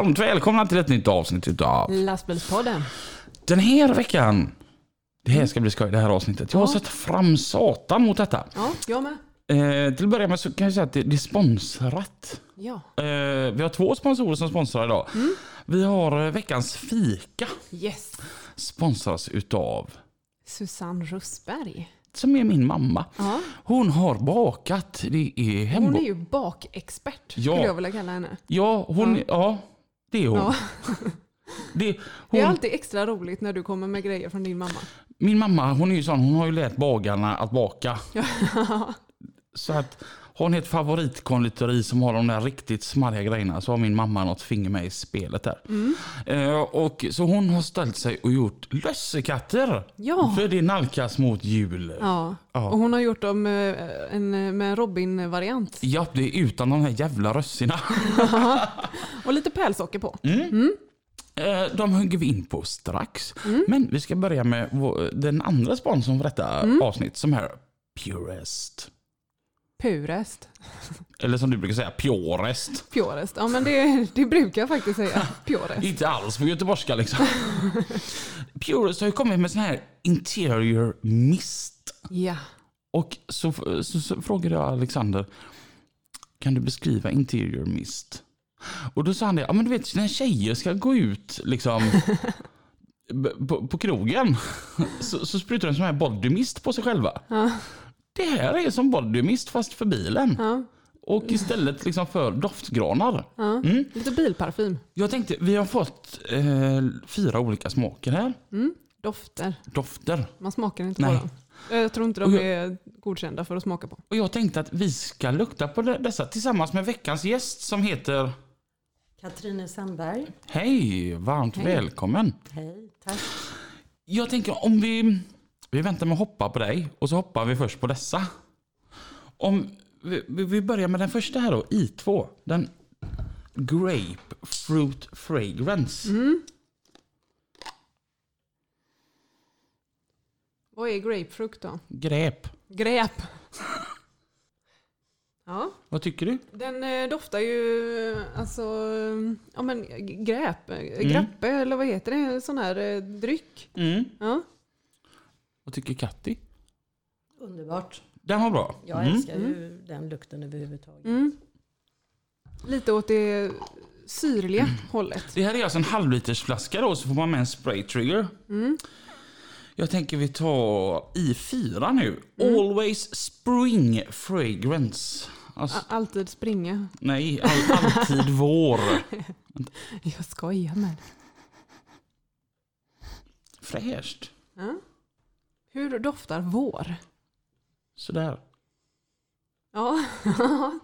Varmt välkomna till ett nytt avsnitt utav Lastbilspodden. den här veckan. Det här ska bli skoj, det här avsnittet. Jag har Ja. sett fram satan mot detta. Ja, jag med. Eh, till att börja med så kan jag säga att det, det är sponsrat. Ja. Eh, vi har två sponsorer som sponsrar idag. Vi har eh, veckans fika. Yes. Sponsras utav, Susanne Russberg. som är min mamma. Ja. Hon har bakat. Det är hemma. Hon är ju bakexpert, Ja. skulle jag vilja kalla henne. Ja, hon, Ja. ja. Det är hon. Ja. Det, Det hon är alltid extra roligt när du kommer med grejer från din mamma. Min mamma hon är ju sån, hon har ju lärt bagarna att baka. Så att har hon ett favoritkonditori som har de där riktigt smarriga grejerna så har min mamma något finger med i spelet där. Eh, och, så hon har ställt sig och gjort lussekatter. Ja. För det nalkas mot jul. Ja. Ja. Och hon har gjort dem eh, en, med en Robin-variant. det är utan de här jävla rössorna. Och lite pärlsocker på. Eh, de hugger vi in på strax. Mm. Men vi ska börja med den andra sponsorn för detta Mm. avsnitt som är Purest. Purest. Eller som du brukar säga, Purest. Purest. Ja men det, det brukar jag faktiskt säga. Purest. Inte alls på göteborgska liksom. Purest har ju kommit med sån här interior mist. Ja. Och så, så, så frågade jag Alexander, kan du beskriva interior mist? Och då sa han det, ja men du vet när tjejer ska gå ut liksom på, på krogen så, så sprutar de sån här body mist på sig själva. Ja. Det här är som body mist fast för bilen. Ja. Och istället liksom för doftgranar. Ja. Mm. Lite bilparfym. Jag tänkte, vi har fått eh, fyra olika smaker här. Mm. Dofter. Dofter. Man smakar inte Nej. på dem. Jag tror inte de jag- är godkända för att smaka på. Och jag tänkte att vi ska lukta på de- dessa tillsammans med veckans gäst som heter Katrine Sandberg. Hej, varmt Hej. välkommen. Hej, tack. Jag tänker om vi, vi väntar med att hoppa på dig och så hoppar vi först på dessa. Om vi, vi börjar med den första här då, I2. Den Grapefruit Fragrance. Mm. Vad är grapefrukt då? Gräp. Gräp. Ja, Vad tycker du? den eh, doftar ju alltså, ja men gräp, mm. grappe eller vad heter det? Sån här eh, dryck. Mm. Ja. Vad tycker Katti? Underbart. Den var bra. Jag Mm. älskar ju den lukten överhuvudtaget. Mm. Lite åt det syrliga hållet. Det här är alltså en halvlitersflaska då, så får man med en spray trigger. Mm. Jag tänker vi tar i fyra nu. Always spring fragrance. Alltså, A- Alltid springa. nej, all, alltid vår. Jag skojar med dig. Fräscht. Ja. Hur doftar vår? Sådär. Ja.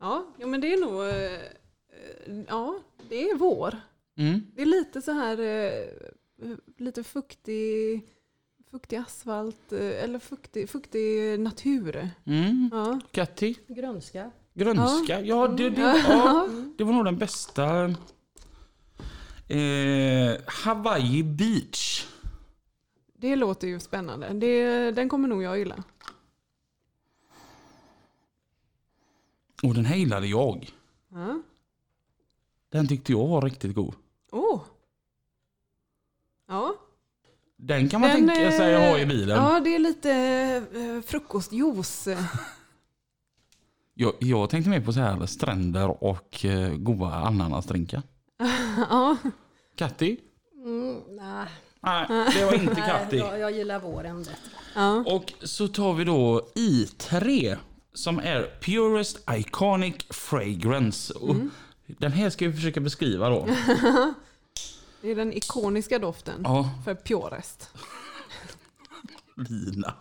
ja, ja, men det är nog... eh, eh, Ja, det är vår. Mm. Det är lite så här... eh, Lite fuktig, fuktig asfalt eller fuktig, fuktig natur. Mm. Ja. Katti? Grönska. Grönska? Ja, det, det, Ja. ja, det var nog den bästa. Eh, Hawaii Beach. Det låter ju spännande. Det, den kommer nog jag gilla. Och den här gillade jag. Ja. Den tyckte jag var riktigt god. Oh. Ja. Den kan man Den, tänka sig att ha i eh, bilen. Ja, det är lite eh, frukostjuice. Jag, jag tänkte mer på så här stränder och eh, goda ananasdrinkar. ja. Katti? Mm, nej, Nej, det var inte nej Katti. jag, jag gillar våren bättre. ja. Och så tar vi då I3 som är Purest Iconic Fragrance. Mm. Den här ska vi försöka beskriva då. Det är den ikoniska doften Ja, för Purest. Lina.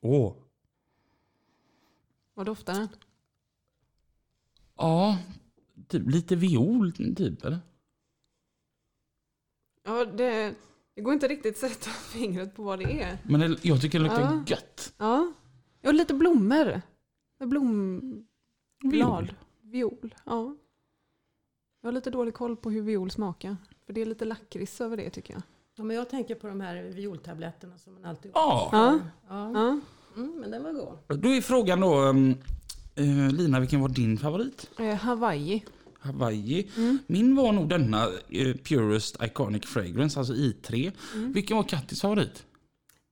Åh. Vad doftar den? Ja, typ lite viol typ eller? Ja, det, det går inte riktigt att sätta fingret på vad det är. Men det, jag tycker det luktar Ja. gött. Ja, ja lite blommor. Blomblad. Viol. Viol, ja. Jag har lite dålig koll på hur viol smakar. För det är lite lakrits över det tycker jag. Ja, men jag tänker på de här violtabletterna som man alltid... Ja, Ja. Ja. Ja. Mm, men den var god. då är frågan då, um, eh, Lina vilken var din favorit? Eh, Hawaii. Hawaii. Mm. Min var nog denna eh, Purest Iconic Fragrance, alltså I3. Mm. Vilken var Kattis favorit?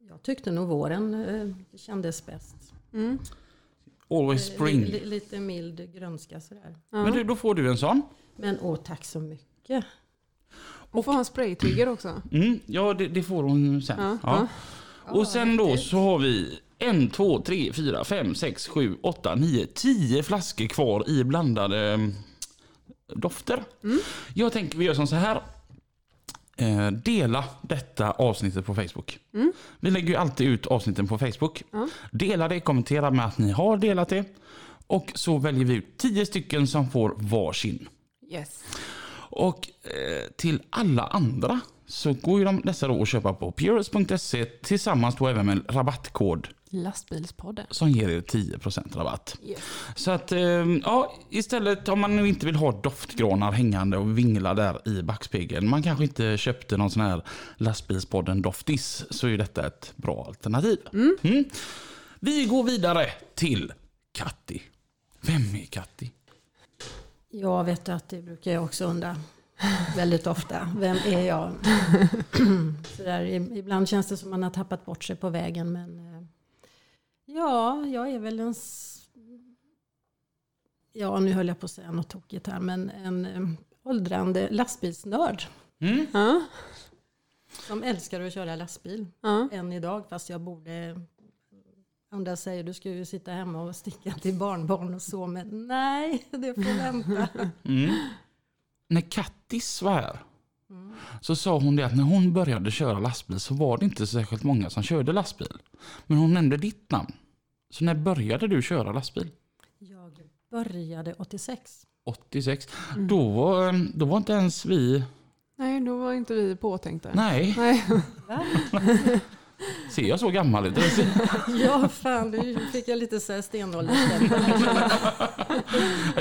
Jag tyckte nog våren eh, kändes bäst. Mm. Always Eh, Spring. Li, lite mild grönska sådär. Ja. Men du, då får du en sån. Men åh, tack så mycket. Och får ha en spraytrigger också. Mm, ja, det, det får hon sen. Ja, Ja. ja. Och sen då så har vi en, två, tre, fyra, fem, sex, sju, åtta, nio, tio flaskor kvar i blandade dofter. Mm. Jag tänker vi gör som så här. Eh, dela detta avsnittet på Facebook. Mm. Vi lägger ju alltid ut avsnitten på Facebook. Ja. Dela det, kommentera med att ni har delat det. Och så väljer vi ut tio stycken som får varsin. Yes. Och eh, till alla andra så går ju de dessa då att köpa på purus.se tillsammans då även med en rabattkod Lastbilspodden. som ger er 10% rabatt. Yes. Så att, eh, ja, istället om man nu inte vill ha doftgranar hängande och vingla där i backspegeln. Man kanske inte köpte någon sån här lastbilspodden doftis så är detta ett bra alternativ. Mm. Vi går vidare till Katti. Vem är Katti? Jag vet att det brukar jag också undra väldigt ofta. Vem är jag? Så där, ibland känns det som man har tappat bort sig på vägen. Men eh, ja, jag är väl en... Ja, nu höll jag på att säga något tokigt här. Men en åldrande lastbilsnörd. Mm. Ja. Som älskar att köra lastbil. Ja. Än idag, fast jag borde... Andra säger du ska ju sitta hemma och sticka till barnbarn och så. Men nej, det får vänta. Mm. När Kattis var här Mm. så sa hon det att när hon började köra lastbil så var det inte särskilt många som körde lastbil. Men hon nämnde ditt namn. Så när började du köra lastbil? Jag började 86. 86. Då, var, då var inte ens vi... Nej, då var inte vi påtänkta. Nej, Nej. Ser jag så gammal ut? Ja, fan, nu fick jag lite så stenålder.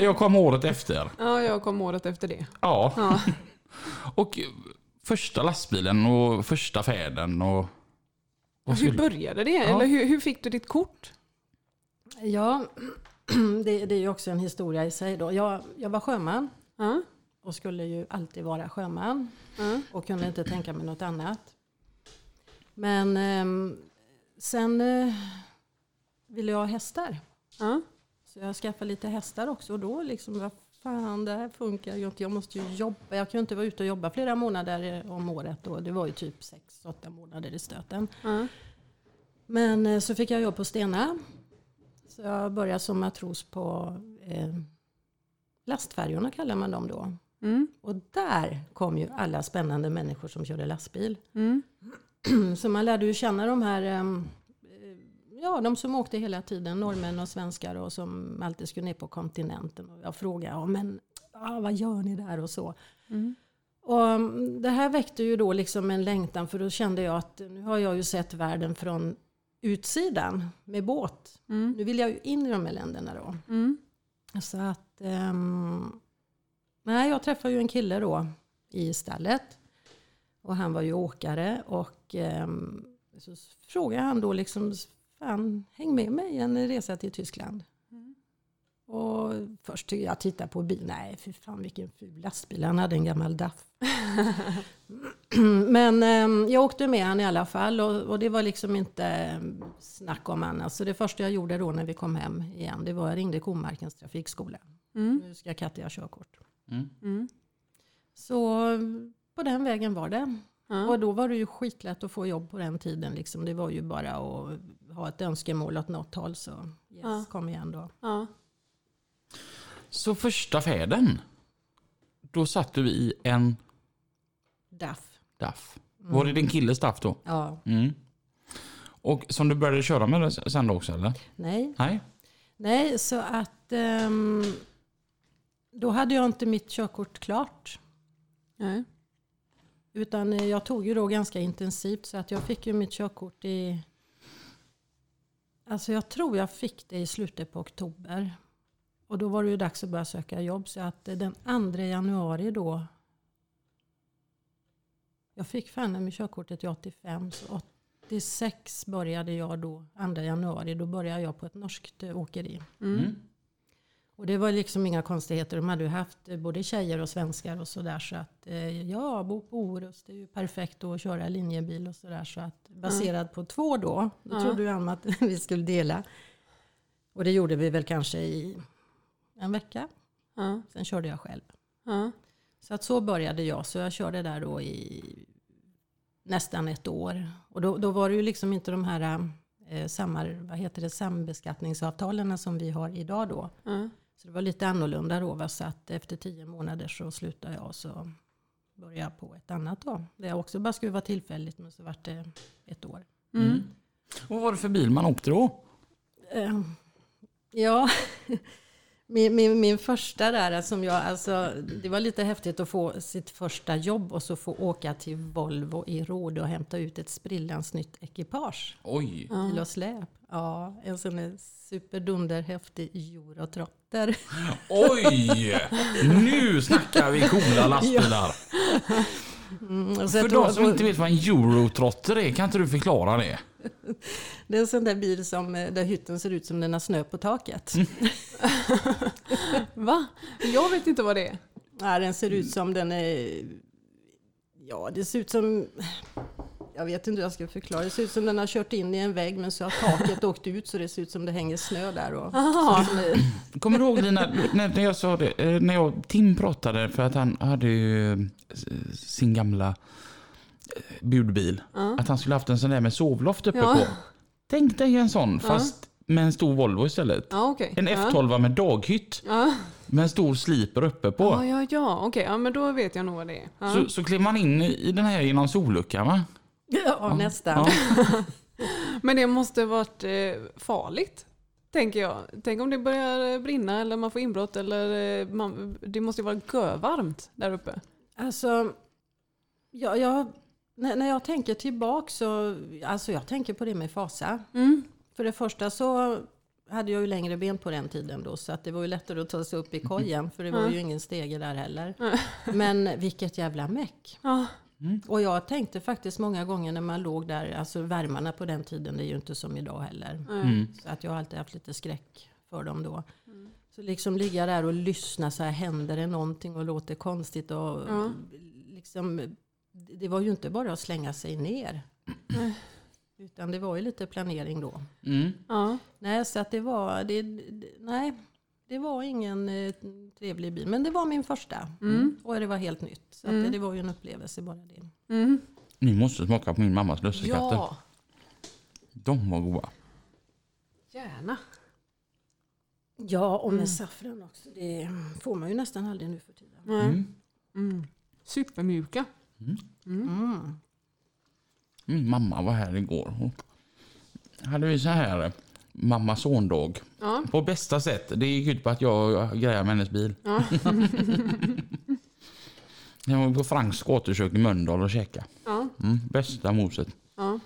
Jag kom året efter. Ja, jag kom året efter det. Ja, Ja. och första lastbilen och första färden och... Hur skulle... började det? Ja. Eller hur, hur fick du ditt kort? Ja, det, det är ju också en historia i sig då. Jag, jag var sjöman Ja. och skulle ju alltid vara sjöman Ja. och kunde inte tänka mig något annat. Men ehm, sen eh, ville jag ha hästar. Ja. Så jag skaffade lite hästar också och då liksom, vad fan det här funkar ju inte. Jag måste ju jobba. Jag kunde inte vara ute och jobba flera månader eh, om året och det var ju typ 6-8 månader i stöten. Men eh, så fick jag jobb på Stena. Så jag började som matros på eh, lastfärjorna kallar man dem då. Mm. Och där kom ju alla spännande människor som körde lastbil. Mm. Så man lärde ju känna de här, ehm, eh, ja de som åkte hela tiden, norrmän och svenskar och som alltid skulle ner på kontinenten. Och jag frågade, ja men ja, vad gör ni där och så. Mm. Och mm, det här väckte ju då liksom en längtan för då kände jag att nu har jag ju sett världen från utsidan med båt. Mm. Nu vill jag ju in i de här länderna då. Mm. Så att, ehm, nej jag träffade ju en kille då i stallet. Och han var ju åkare och ehm, så frågade han då liksom, fan häng med mig en resa till Tyskland. Mm. Och först tyckte jag tittade på bilen, nej för fan vilken ful lastbil, han hade en gammal DAF. Men ehm, jag åkte med han i alla fall och, och det var liksom inte ehm, snack om annat. Så det första jag gjorde då när vi kom hem igen, det var att jag ringde Komarkens trafikskola. Mm. Nu ska Katja ha körkort. Mm. Mm. Så på den vägen var det. Ja. Och då var det ju skitlätt att få jobb på den tiden. Liksom. Det var ju bara att ha ett önskemål åt något håll. Så yes, kom igen då. Så första färden, då satt du i en DAF. DAF. Var det din killes staff då? Ja, Mm. Och som du började köra med sen då också eller? nej. Nej? Nej, så att ehm, då hade jag inte mitt körkort klart. Nej. Utan eh, jag tog ju då ganska intensivt så att jag fick ju mitt körkort i... Alltså jag tror jag fick det i slutet på oktober. Och då var det ju dags att börja söka jobb. Så att eh, den 2 januari då... Jag fick fan med körkortet i 85. Så 86 började jag då, 2 januari. Då började jag på ett norskt eh, åkeri. Mm. Mm. Och det var liksom inga konstigheter. De hade ju haft eh, både tjejer och svenskar och sådär. Så att ja, bo på Orust, det är ju perfekt att köra linjebil och sådär. Så att baserad på två då, då trodde ju Alma att vi skulle dela. Och det gjorde vi väl kanske i en vecka. Ja. Sen körde jag själv. Ja. Så att så började jag. Så jag körde där då i nästan ett år. Och då, då var det ju liksom inte de här eh, samar, vad heter det, sambeskattningsavtalen som vi har idag då. Ja. Så det var lite annorlunda då. va, Så att efter tio månader så slutade jag och så började jag på ett annat då. Det jag också bara skulle vara tillfälligt men så vart det ett år. Mm. Vad var det för bil man åkte då? Eh, ja, min, min, min första där som jag, alltså det var lite häftigt att få sitt första jobb och så få åka till Volvo i Råde och hämta ut ett sprillans nytt ekipage. Oj! Bil och släp. Ja, en sån där superdunderhäftig Eurotrotter. Oj! Nu snackar vi coola lastbilar. Mm, och så För de som inte vet vad en eurotrotter är, kan inte du förklara det? Det är en sån där bil som, eh, där hytten ser ut som den har snö på taket. Va? Jag vet inte vad det är. Ja, den ser ut som den är... Ja, det ser ut som... Jag vet inte hur jag ska förklara. Det ser ut som den har kört in i en vägg men så har taket åkt ut så det ser ut som det hänger snö där. Och, är- Kommer du ihåg Lina, när, när jag sa det, eh, när jag, Tim pratade för att han hade ju eh, sin gamla eh, budbil. Ja. Att han skulle haft en sån där med sovloft uppe Ja. på. Tänk dig en sån fast med en stor Volvo istället. Ja, okej. En ja. F12 med daghytt Ja, med en stor sliper uppe på. ja, ja, ja. okej. Ja, men då vet jag nog vad det är. Ja. Så, så klev man in i den här genom solluckan va? ja, nästan. Ja. Men det måste varit eh, farligt. Tänker jag. Tänk om det börjar eh, brinna eller man får inbrott eller eh, man, det måste ju vara gövarmt där uppe. Alltså, jag, jag, när, när jag tänker tillbaka så... Alltså jag tänker på det med fasa. Mm. För det första så hade jag ju längre ben på den tiden då så att det var ju lättare att ta sig upp i kojen för det var ju ingen stege där heller. Men vilket jävla meck. Ja. Och jag tänkte faktiskt många gånger när man låg där, alltså värmarna på den tiden det är ju inte som idag heller. Mm. Så att jag har alltid haft lite skräck för dem då. Så liksom ligga där och lyssna så här, händer det någonting och låter konstigt och liksom, det var ju inte bara att slänga sig ner. Utan det var ju lite planering då. Mm. Ja. Nej, så att det var, det, det, nej, det var ingen eh, trevlig bil. Men det var min första. Mm. Och det var helt nytt. Så att Mm. det, det var ju en upplevelse bara det. Mm. Ni måste smaka på min mammas lussekatter. Ja, De var goda. gärna. Ja, och med saffran också. Det får man ju nästan aldrig nu för tiden. Mm. Mm. Supermjuka. Mm. Min mamma var här igår. Hon hade vi så här eh, mamma son-dag. Ja. På bästa sätt. Det gick ut på att jag grejade med hennes bil. Ja. Jag var på Franks gatukök i Mölndal och käkade. Ja. Mm, bästa moset. Ja.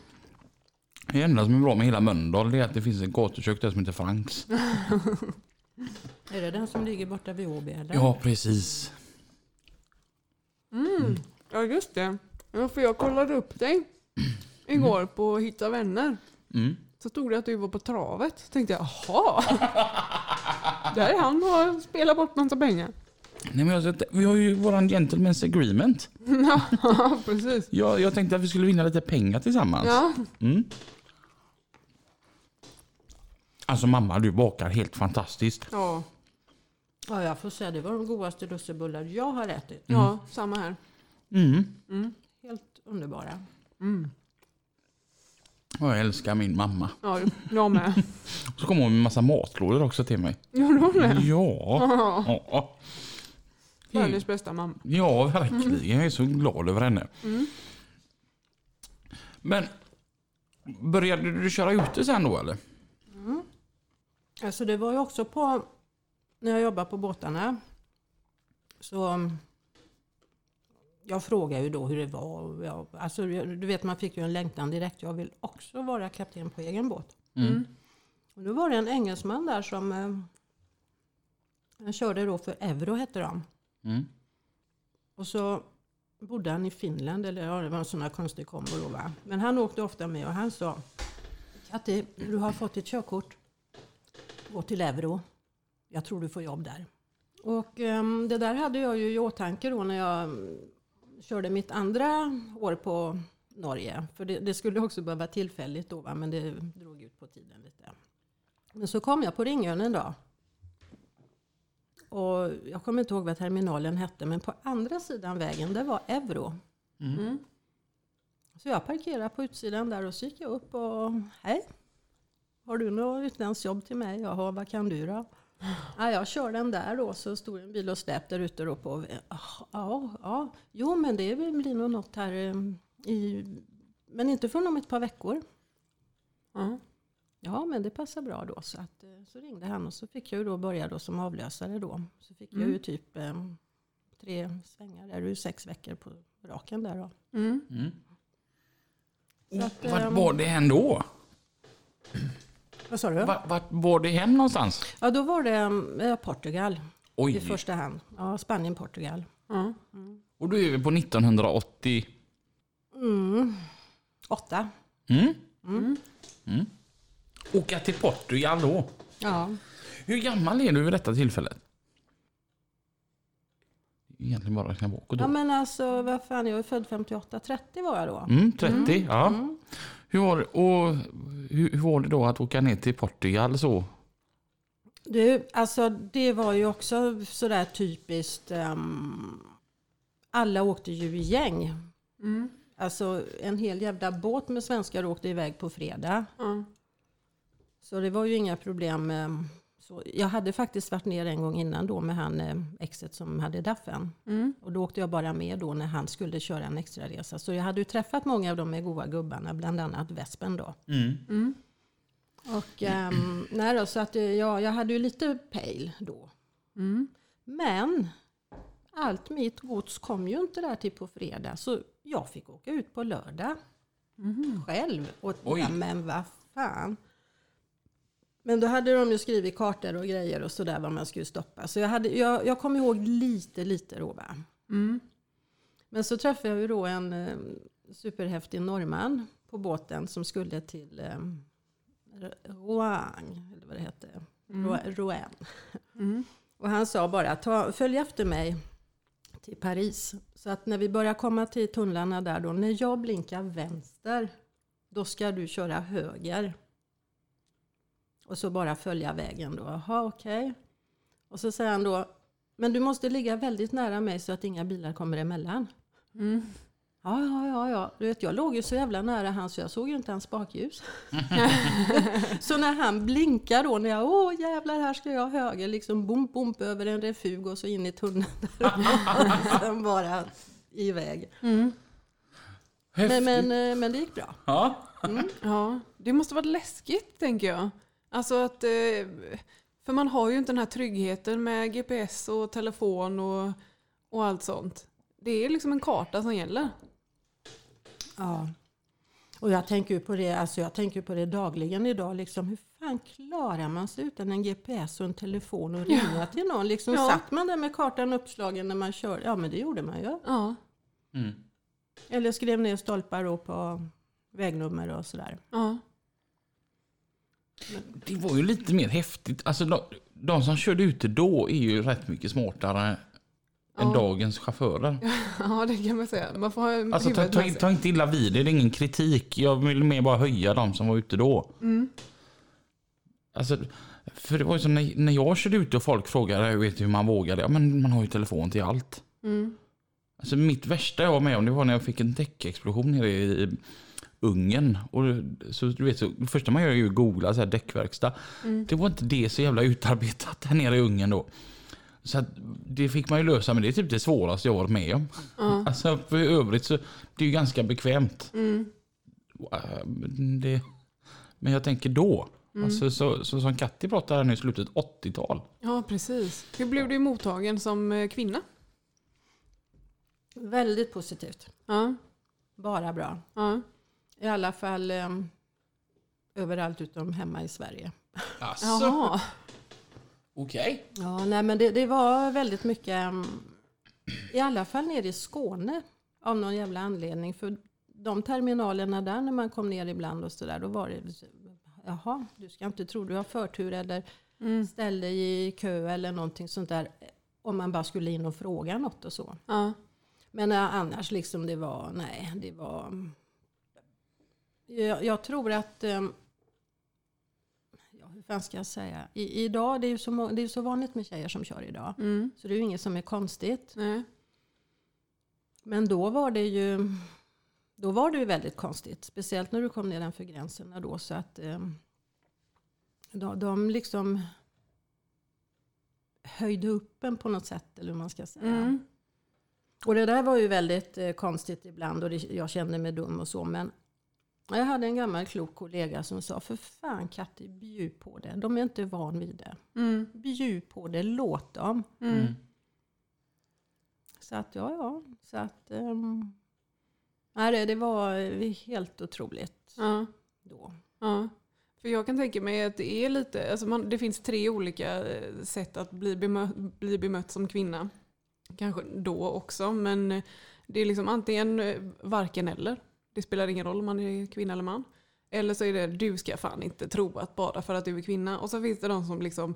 Det enda som är bra med hela Mölndal är att det finns ett gatukök där som heter Franks. Är det den som ligger borta vid Åby? Ja, precis. Mm. Ja, just det. Ja, för jag kollade upp dig igår på Hitta vänner. Mm. Så stod det att du var på travet. tänkte jag, jaha. Där är han och spelar bort massa pengar. Nej, men jag, sett- vi har ju våran gentleman's agreement. ja, precis. Jag, jag tänkte att vi skulle vinna lite pengar tillsammans. Ja. Mm. Alltså mamma, du bakar helt fantastiskt. Ja. ja, jag får säga det var de godaste lussebullar jag har ätit. ja, samma här. Mm. Mm. Helt underbara. Mm. Jag älskar min mamma. Ja, jag med. Så kommer hon med massa matlådor också till mig. Gjorde hon det? Ja. Ja. Ja, Världens bästa mamma. ja verkligen. Jag är så glad över henne. Mm. Men började du köra ute sen då eller? Alltså det var ju också på, när jag jobbade på båtarna. Så jag frågade ju då hur det var. och Jag, alltså, du vet man fick ju en längtan direkt. Jag vill också vara kapten på egen båt. Mm. Och då var det en engelsman där som eh, han körde då för Euro hette de. Mm. Och så bodde han i Finland, eller ja, det var en sån här konstig kombo då va. Men han åkte ofta med och han sa Katti, du har fått ett körkort. Gå till Euro. Jag tror du får jobb där. Och ehm, det där hade jag ju i åtanke då när jag mm, körde mitt andra år på Norge. För det, det skulle också behöva vara tillfälligt då va, men det drog ut på tiden lite. Men så kom jag på Ringön en dag. Och jag kommer inte ihåg vad terminalen hette, men på andra sidan vägen, det var Euro. Mm. Så jag parkerade på utsidan där och så gick jag upp och hej. Har du något utländskt jobb till mig? Jaha, vad kan du då? Ja, jag kör den där då, så stod en bil och släp där ute då på. Ja, ja, jo men det blir nog något här eh, i, men inte förrän om ett par veckor. Ja. Ja, men det passar bra då. Så, att, eh, så ringde han och så fick jag ju då börja då som avlösare då. Så fick jag ju typ eh, tre svängar, där, det är ju sex veckor på raken där då. Mm. Mm. Att, Vart ehm, var det hen då? Vad sa du? Vart, vart var det hem någonstans? Ja, då var det eh, Portugal i Oj, första hand. Ja, Spanien, Portugal. Ja. och då är vi på 1980. Mm. Åtta. Mm. Mm. Mm. Åka till Portugal då. Ja. Hur gammal är du vid detta tillfället? Egentligen bara räkna bakåt ja, då. men alltså vad fan, jag är född 58, 30 var jag då. Mm, 30, ja. Mm. Hur var, det, och hur, hur var det då att åka ner till Portugal så? Du, alltså det var ju också sådär typiskt. ehm, alla åkte ju i gäng. Mm. Alltså en hel jävla båt med svenskar åkte iväg på fredag. Ja. Så det var ju inga problem. med- Så jag hade faktiskt varit ner en gång innan då med han eh, exet som hade daffen. Mm. Och då åkte jag bara med då när han skulle köra en extra resa. Så jag hade ju träffat många av de med goa gubbarna, bland annat Vespen då. Mm. Och ehm, nej då, så att eh, ja, jag hade ju lite pejl då. Mm. Men allt mitt gods kom ju inte där till på fredag. Så jag fick åka ut på lördag Mhm. själv. Och, Oj. ja, men vad fan. Men då hade de ju skrivit kartor och grejer och sådär vad man skulle stoppa. Så jag, hade, jag, jag kom ihåg lite, lite då va. Mm. Men så träffade jag ju då en eh, superhäftig norrman på båten som skulle till eh, Rouen, eller vad det hette. Ro- Rouen. Mm. Och han sa bara, Ta, följ efter mig till Paris. Så att när vi börjar komma till tunnlarna där då, när jag blinkar vänster, då ska du köra höger. Och så bara följa vägen då. Jaha, okej. Och så säger han då, men du måste ligga väldigt nära mig så att inga bilar kommer emellan. Mm. Ja, ja, ja, ja. Du vet, jag låg ju så jävla nära han så jag såg ju inte hans bakljus. så när han blinkar då, när jag, åh jävlar här ska jag höger, liksom bom, bom över en refug och så in i tunneln där. och sen bara iväg. Mm. Men, men, eh, men det gick bra. Ja. Ja, det måste varit läskigt tänker jag. Alltså att, eh, för man har ju inte den här tryggheten med GPS och telefon och, och allt sånt. Det är liksom en karta som gäller. Ja. Och jag tänker på det, alltså jag tänker på det dagligen idag. Liksom, hur fan klarar man sig utan en GPS och en telefon och ringa till någon? Liksom, Ja. Satt man där med kartan uppslagen när man kör? Ja, men det gjorde man ju. Ja, Mm. Eller skrev ner stolpar på vägnummer och sådär. ja. Det var ju lite mer häftigt. Alltså, de, de som körde ute då är ju rätt mycket smartare än Ja. dagens chaufförer. ja, det kan man säga. Man får ha Alltså, ta, ta, ta inte illa vid det, är ingen kritik. Jag vill mer bara höja de som var ute då. Mm. Alltså, för det var ju så när, när jag körde ute och folk frågade jag vet hur man vågade. Ja, men man har ju telefon till allt. Mm. Alltså, mitt värsta jag var med om det var när jag fick en däckexplosion nere i Ungern. Och så, du vet, så, det första man gör är ju att googla så här, däckverkstad. Mm. Det var inte det så jävla utarbetat här nere i Ungern då. Så att, det fick man ju lösa, men det är typ det svåraste jag varit med om. Ja. Alltså för övrigt så det är ju ganska bekvämt. Mm. det, men jag tänker då. Alltså, så, så som Katti pratade här nu i slutet 80-tal. Ja, precis. Hur blev du mottagen som eh, kvinna? Väldigt positivt. Ja, Bara bra. ja. I alla fall eh, överallt utom hemma i Sverige. Alltså, Jaha. okej. Ja, nej, men det, det var väldigt mycket, mm, i alla fall nere i Skåne av någon jävla anledning. För de terminalerna där när man kom ner ibland och sådär, då var det jaha, du ska inte tro du har förtur eller Mm. ställ dig i kö eller någonting sånt där. Om man bara skulle in och fråga något och så. Ja. Men eh, annars liksom det var, nej, det var... Jag, jag tror att... Ja, hur fan ska jag säga? I, idag, det är ju så, det är så vanligt med tjejer som kör idag. Mm. Så det är ju inget som är konstigt. Nej. Men då var det ju... Då var det ju väldigt konstigt. Speciellt när du kom nedanför gränserna då. Så att... ehm, de, de liksom höjde upp en på något sätt, eller hur man ska säga. Mm. Och det där var ju väldigt eh, konstigt ibland och det, jag kände mig dum och så. Men jag hade en gammal klok kollega som sa, för fan Katti, bjud på det. De är inte van vid det. Mm. Bjud på det, låt dem. Mm. Så att ja, ja. Så att, um, nej, det, var eh, helt otroligt Ja. då. Ja. För jag kan tänka mig att det är lite, alltså man, det finns tre olika eh, sätt att bli bemött, bli bemött som kvinna. Kanske då också, men det är liksom antingen eh, varken eller. Det spelar ingen roll om man är kvinna eller man. Eller så är det du ska fan inte tro att bara för att du är kvinna. Och så finns det de som liksom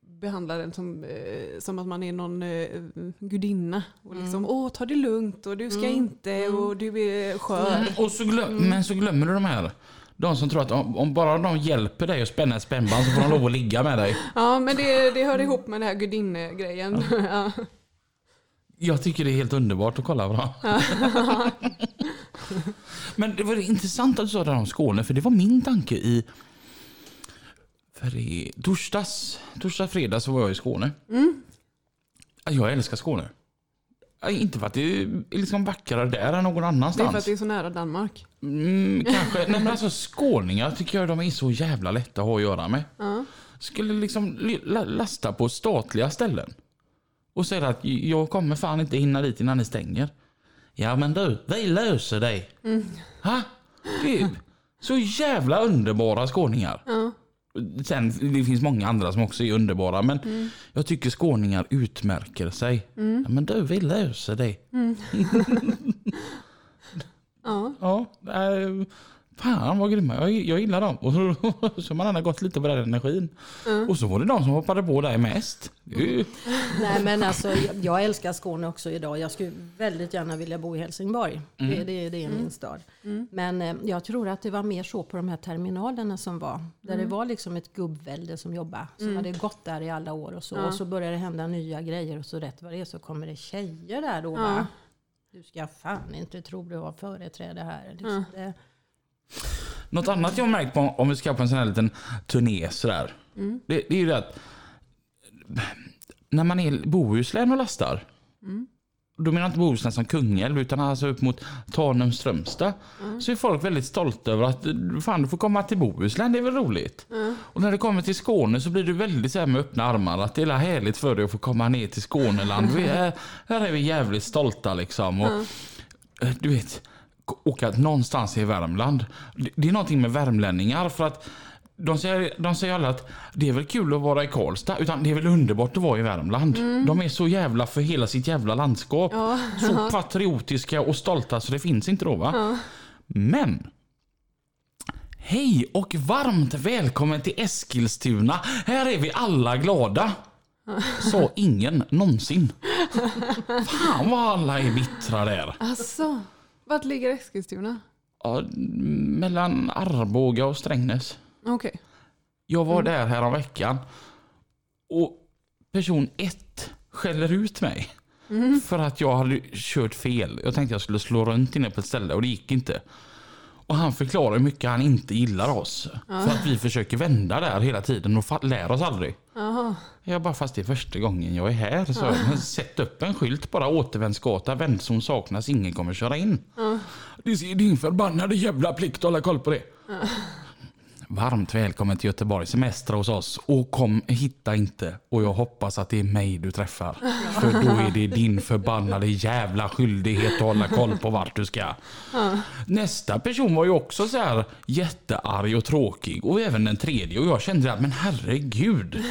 behandlar den som, eh, som att man är någon eh, gudinna. Och liksom, Mm. åh ta det lugnt och du ska Mm. inte Mm. och du är skör. Mm, och så glöm, Men så glömmer du de här. De som tror att om, om bara de hjälper dig att spänna ett spännband så får de lov att ligga med dig. Ja, men det, det hör ihop med den här gudinnegrejen. Ja. Jag tycker det är helt underbart att kolla på. Men det var intressant att du sa det här om Skåne, för det var min tanke i... För i torsdags, torsdag, fredag så var jag i Skåne. Mm. Jag älskar Skåne. Inte för att det är liksom vackrare där än någon Det är annanstans. för att det är så nära Danmark. Mm, kanske. Nej men alltså skåningar tycker jag de är så jävla lätta att ha att göra med. Ja. Skulle liksom li- la- lasta på statliga ställen. Och säga att jag kommer fan inte hinna dit innan ni stänger. Ja men du, vi löser det. Ha? Det är så jävla underbara skåningar. Ja. Sen, det finns många andra som också är underbara men jag tycker skåningar utmärker sig. Ja, men du, vi löser det. Ja. Ja, äh, fan vad grymma. Jag, jag gillar dem. Och så, så man har gått lite på den energin. Och så var det de som hoppade på dig mest. Ju- Nej men alltså, jag, jag älskar Skåne också idag. Jag skulle väldigt gärna vilja bo i Helsingborg. Det, det, det är min stad. Men eh, jag tror att det var mer så på de här terminalerna som var. Där det var liksom ett gubbvälde som jobbade. Som hade gått där i alla år och så. Och så börjar det hända nya grejer. Och så rätt vad det är så kommer det tjejer där då. Va? Du ska fan inte tro du har företräde här. Liksom det, Något annat jag har märkt på om vi ska på en sån här liten turné sådär. Det, det är ju det att när man är i Bohuslän och lastar. Då menar jag inte Bohuslän som Kungälv utan alltså upp mot Tanum, Strömstad. Så är folk väldigt stolta över att fan du får komma till Bohuslän, det är väl roligt. Och när det kommer till Skåne så blir du väldigt så här med öppna armar att det är härligt för dig att få komma ner till Skåneland. Vi är, här är vi jävligt stolta liksom. Och, eh, Du vet, åka någonstans i Värmland. Det- är någonting med värmlänningar för att de säger, de säger alla att det är väl kul att vara i Karlstad, utan det är väl underbart att vara i Värmland. De är så jävla för hela sitt jävla landskap. Ja. Så patriotiska och stolta så det finns inte då va. Men. Hej och varmt välkommen till Eskilstuna. Här är vi alla glada. Sa ingen någonsin. Fan vad alla är bittra där. Alltså, vart ligger Eskilstuna? Ja, mellan Arboga och Strängnäs. Okej. Jag var där här om veckan och person ett skäller ut mig. För att jag hade kört fel. Jag tänkte jag skulle slå runt inne på ett ställe och det gick inte. Och han förklarar hur mycket han inte gillar oss. För att vi försöker vända där hela tiden och lär oss aldrig. Jaha. Jag bara, fast det är första gången jag är här. Så men sätt upp en skylt bara, återvändsgata, vändzon saknas, ingen kommer köra in. Det är din förbannade jävla plikt att hålla koll på det. Varmt välkommen till Göteborg, semester hos oss. Och kom, hitta inte. Och jag hoppas att det är mig du träffar. För då är det din förbannade jävla skyldighet att hålla koll på vart du ska. Nästa person var ju också så här jättearg och tråkig. Och även den tredje. Och jag kände att men herregud.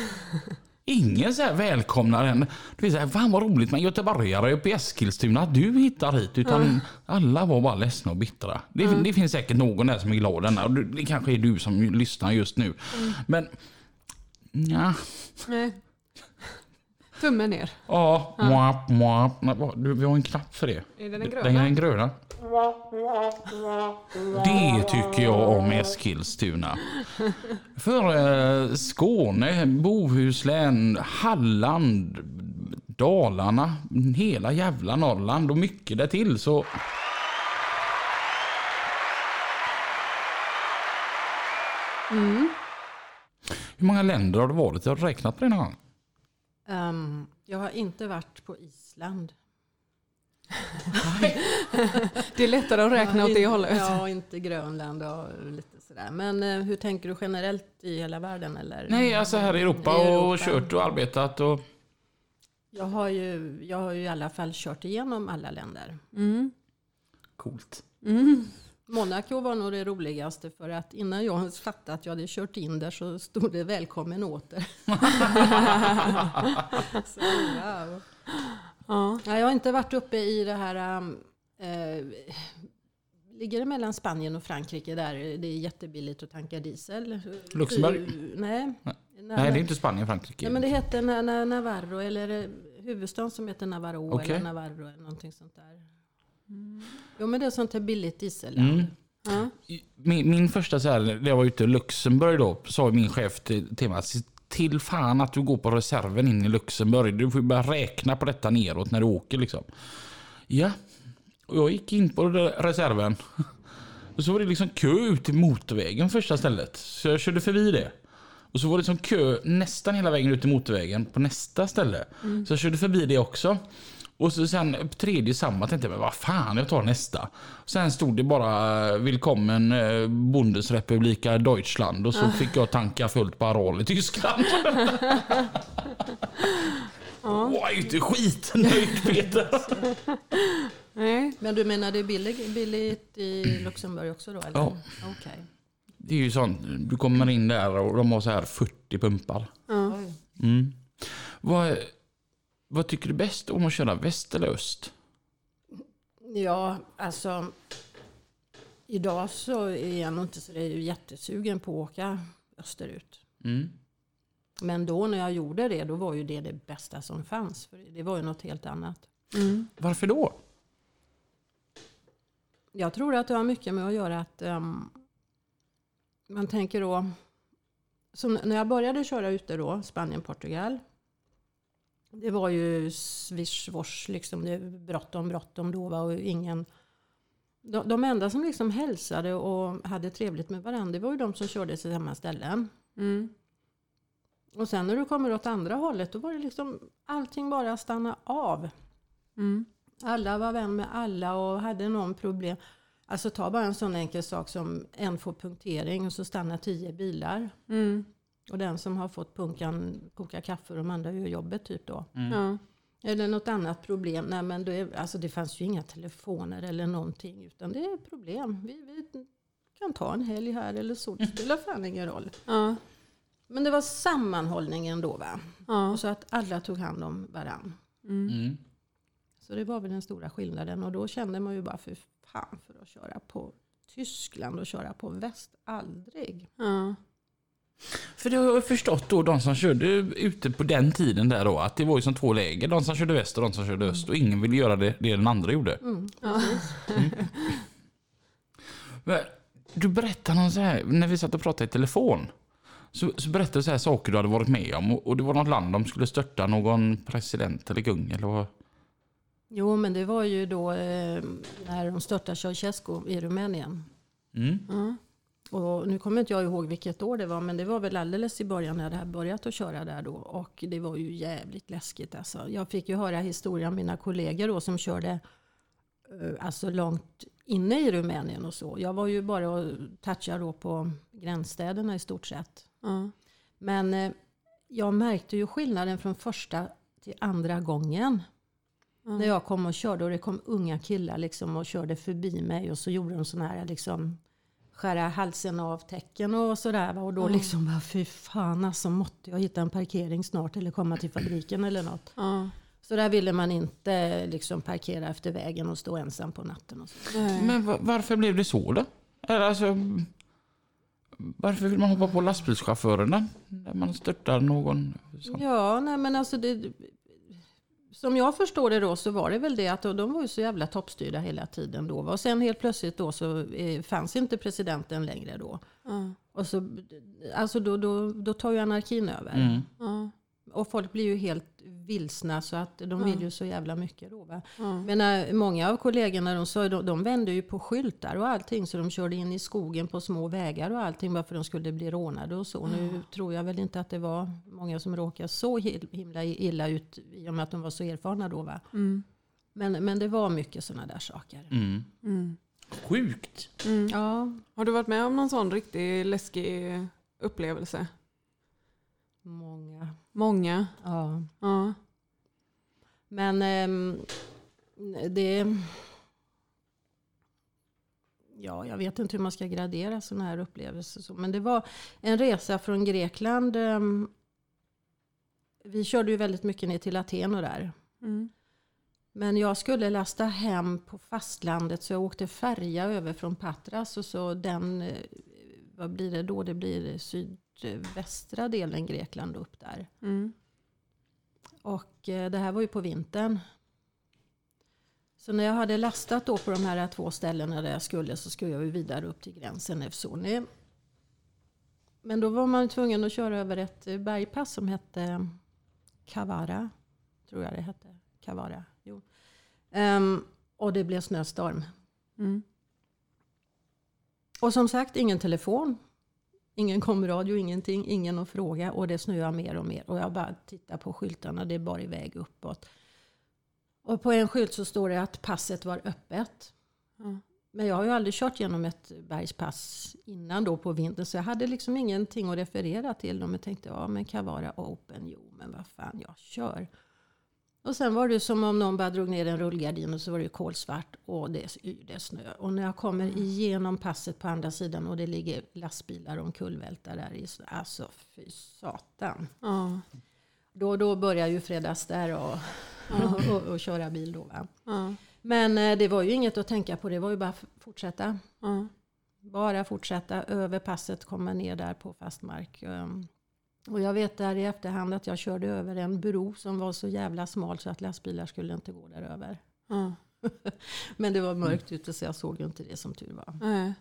Ingen så här välkomnar en. Du vet, så här, fan vad roligt med göteborgare uppe i Eskilstuna att du hittar hit. Utan alla var bara ledsna och bittra. Det, det finns säkert någon där som är glad denna. Det- kanske är du som lyssnar just nu. Men ja, Nej. Tummen ner. ja, mwap, mwap. Du, vi har en knapp för det. Är den Den är gröna? den gröna. Det tycker jag om Eskilstuna. För eh, Skåne, Bohuslän, Halland, Dalarna, hela jävla Norrland och mycket där till så... Hur många länder har det varit? Jag har räknat på det någon gång. Ehm, jag har inte varit på Island. Det är lättare att räkna åt det Ja, hållet. Ja, inte Grönland och lite sådär. Men eh, hur tänker du generellt i hela världen? Eller? Nej, alltså här i Europa, I Europa. och kört och arbetat och... Jag har, ju, jag har ju i alla fall kört igenom alla länder. Mm. Coolt. Mm. Monaco var nog det roligaste för att innan jag ens fattade att jag hade kört in där så stod det välkommen åter. så, wow. Ja. ja, jag har inte varit uppe i det här... Eh, ligger det mellan Spanien och Frankrike där det är jättebilligt att tanka diesel? Luxemburg? Eh, Nej. Nej, det är inte Spanien, Frankrike. Ja, men det Na- Navarro, eller det huvudstaden som heter Navarro Okej. eller Navarro eller någonting sånt där. Jo men det är sånt här billigt dieselland. Mm. Ja. Min, min första så här, när jag var ute i Luxemburg då, sa min chef till, till mig att se till fan att du går på reserven in i Luxemburg. Du får ju börja räkna på detta neråt när du åker liksom. Ja, och jag gick in på re- reserven. Och så var det liksom kö ut till motorvägen första stället. Så jag körde förbi det. Och så var det som kö nästan hela vägen ut till motorvägen på nästa ställe. Så jag körde förbi det också. Och så sen tredje samma tänkte jag, men vad fan, jag tar nästa. Sen stod det bara eh, Willkommen eh, Bundesrepublika Deutschland och så fick jag tanka fullt på Aral i Tyskland. Åh, jag är inte skitnöjd Peter. Nej. Men du menar det är billigt, billigt i Luxemburg också då? Eller? Ja. Okej. Det är ju sånt, du kommer in där och de har så här 40 pumpar. Ja. Mm. Vad, vad tycker du bäst om att köra väst eller öst? Ja, alltså. Idag så är jag nog inte så jättesugen på att åka österut. Mm. Men då när jag gjorde det, då var ju det det bästa som fanns. För det var ju något helt annat. Mm. Varför då? Jag tror att det har mycket med att göra att ehm, man tänker då, som när jag började köra ute då, Spanien, Portugal. Det var ju swish wosh, liksom, det bråttom, bråttom då va, och ingen... De, de enda som liksom hälsade och hade trevligt med varandra, det var ju de som körde till samma ställen. Mm. Och sen när du kommer åt andra hållet, då var det liksom allting bara stanna av. Mm. Alla var vän med alla och hade någon problem. Alltså ta bara en sån enkel sak som en får punktering och så stannar tio bilar. Mm. Och den som har fått punkan koka kaffe och de andra gör jobbet typ då. Ja. Eller något annat problem. Nej, men det, alltså det fanns ju inga telefoner eller någonting. Utan det är problem. Vi, vi kan ta en helg här eller så. Det spelar fan ingen roll. Ja. Men det var sammanhållningen då va. Ja. Och så att alla tog hand om varann. Mm. Mm. Så det var väl den stora skillnaden. Och då kände man ju bara för fan för att köra på Tyskland och köra på väst. Aldrig. Ja. För det har jag förstått då, de som körde ute på den tiden där då, att det var ju som två läger. De som körde väst och de som körde öst. Och ingen ville göra det, det den andra gjorde. Mm, Ja. Men Du berättade någon så här, när vi satt och pratade i telefon. Så, så berättade du så här saker du hade varit med om. Och, och det var något land de skulle störta någon president eller kung eller vad? Jo, men det var ju då eh, när de störtade Ceausescu i Rumänien. Mm. Ja. Och nu kommer inte jag ihåg vilket år det var, men det var väl alldeles i början när det här börjat att köra där då. Och det var ju jävligt läskigt alltså. Jag fick ju höra historien av mina kollegor då som körde eh, alltså långt inne i Rumänien och så. Jag var ju bara och touchade då på gränsstäderna i stort sett. Ja. Men eh, jag märkte ju skillnaden från första till andra gången. Ja. När jag kom och körde och det kom unga killar liksom och körde förbi mig och så gjorde de sådana här liksom skära halsen av tecken och sådär. Och då liksom bara fy fan alltså måtte jag hitta en parkering snart eller komma till fabriken eller något. Ja. Så där ville man inte liksom parkera efter vägen och stå ensam på natten. Och så. Nej. Men va- varför blev det så då? Alltså, varför vill man hoppa på lastbilschaufförerna? När man störtar någon? Sån. Ja, nej men alltså det, som jag förstår det då så var det väl det att de var ju så jävla toppstyrda hela tiden då. Och sen helt plötsligt då så eh, fanns inte presidenten längre då. Ja. Och så, alltså då, då, då tar ju anarkin över. Mm. Ja. Och folk blir ju helt vilsna så att de vill ju så jävla mycket då. Va? Men när, många av kollegorna de, sa, de, de vände ju på skyltar och allting så de körde in i skogen på små vägar och allting bara för att de skulle bli rånade och så. Nu tror jag väl inte att det var många som råkade så hi- himla illa ut i och med att de var så erfarna då. Va? Mm. Men, men det var mycket sådana där saker. Mm. Mm. Sjukt. Mm. Ja, Har du varit med om någon sån riktigt läskig upplevelse? många. Många. Ja. Ja. Men ehm, det... Ja, jag vet inte hur man ska gradera sådana här upplevelser. Men det var en resa från Grekland. ehm, Vi körde ju väldigt mycket ner till Aten och där. Mm. Men jag skulle lasta hem på fastlandet så jag åkte färja över från Patras. Och så den, eh, vad blir det då? Det blir sydvästra delen Grekland upp där. Mm. Och eh, det här var ju på vintern. Så när jag hade lastat då på de här två ställena där jag skulle så skulle jag ju vidare upp till gränsen Evsoni. Men då var man tvungen att köra över ett bergpass som hette Kavara. Tror jag det hette. Kavara. Jo. Ehm, och det blev snöstorm. Mm. Och som sagt, ingen telefon. Ingen komradio, ingenting, ingen att fråga. Och det snöar mer och mer. Och jag bara tittar på skyltarna, det är bara iväg uppåt. Och på en skylt så står det att passet var öppet. Men jag har ju aldrig kört genom ett bergspass innan då på vintern. Så jag hade liksom ingenting att referera till. Och jag tänkte, ja men kan vara open. Jo, men vad fan, jag kör. Och sen var det som om någon bara drog ner en rullgardin och så var det kolsvart och det yrde snö. Och när jag kommer igenom passet på andra sidan och det ligger lastbilar och omkullvältar där i snö. Alltså fy satan. Ja. Då, då börjar ju Fredags där och, och, och, och köra bil då. Ja. Men eh, det var ju inget att tänka på. Det var ju bara f- fortsätta. Ja. Bara fortsätta över passet, komma ner där på fast mark. Och jag vet där i efterhand att jag körde över en bro som var så jävla smal så att lastbilar skulle inte gå där över. Ja. Men det var mörkt ute så jag såg ju inte det som tur var. Nej.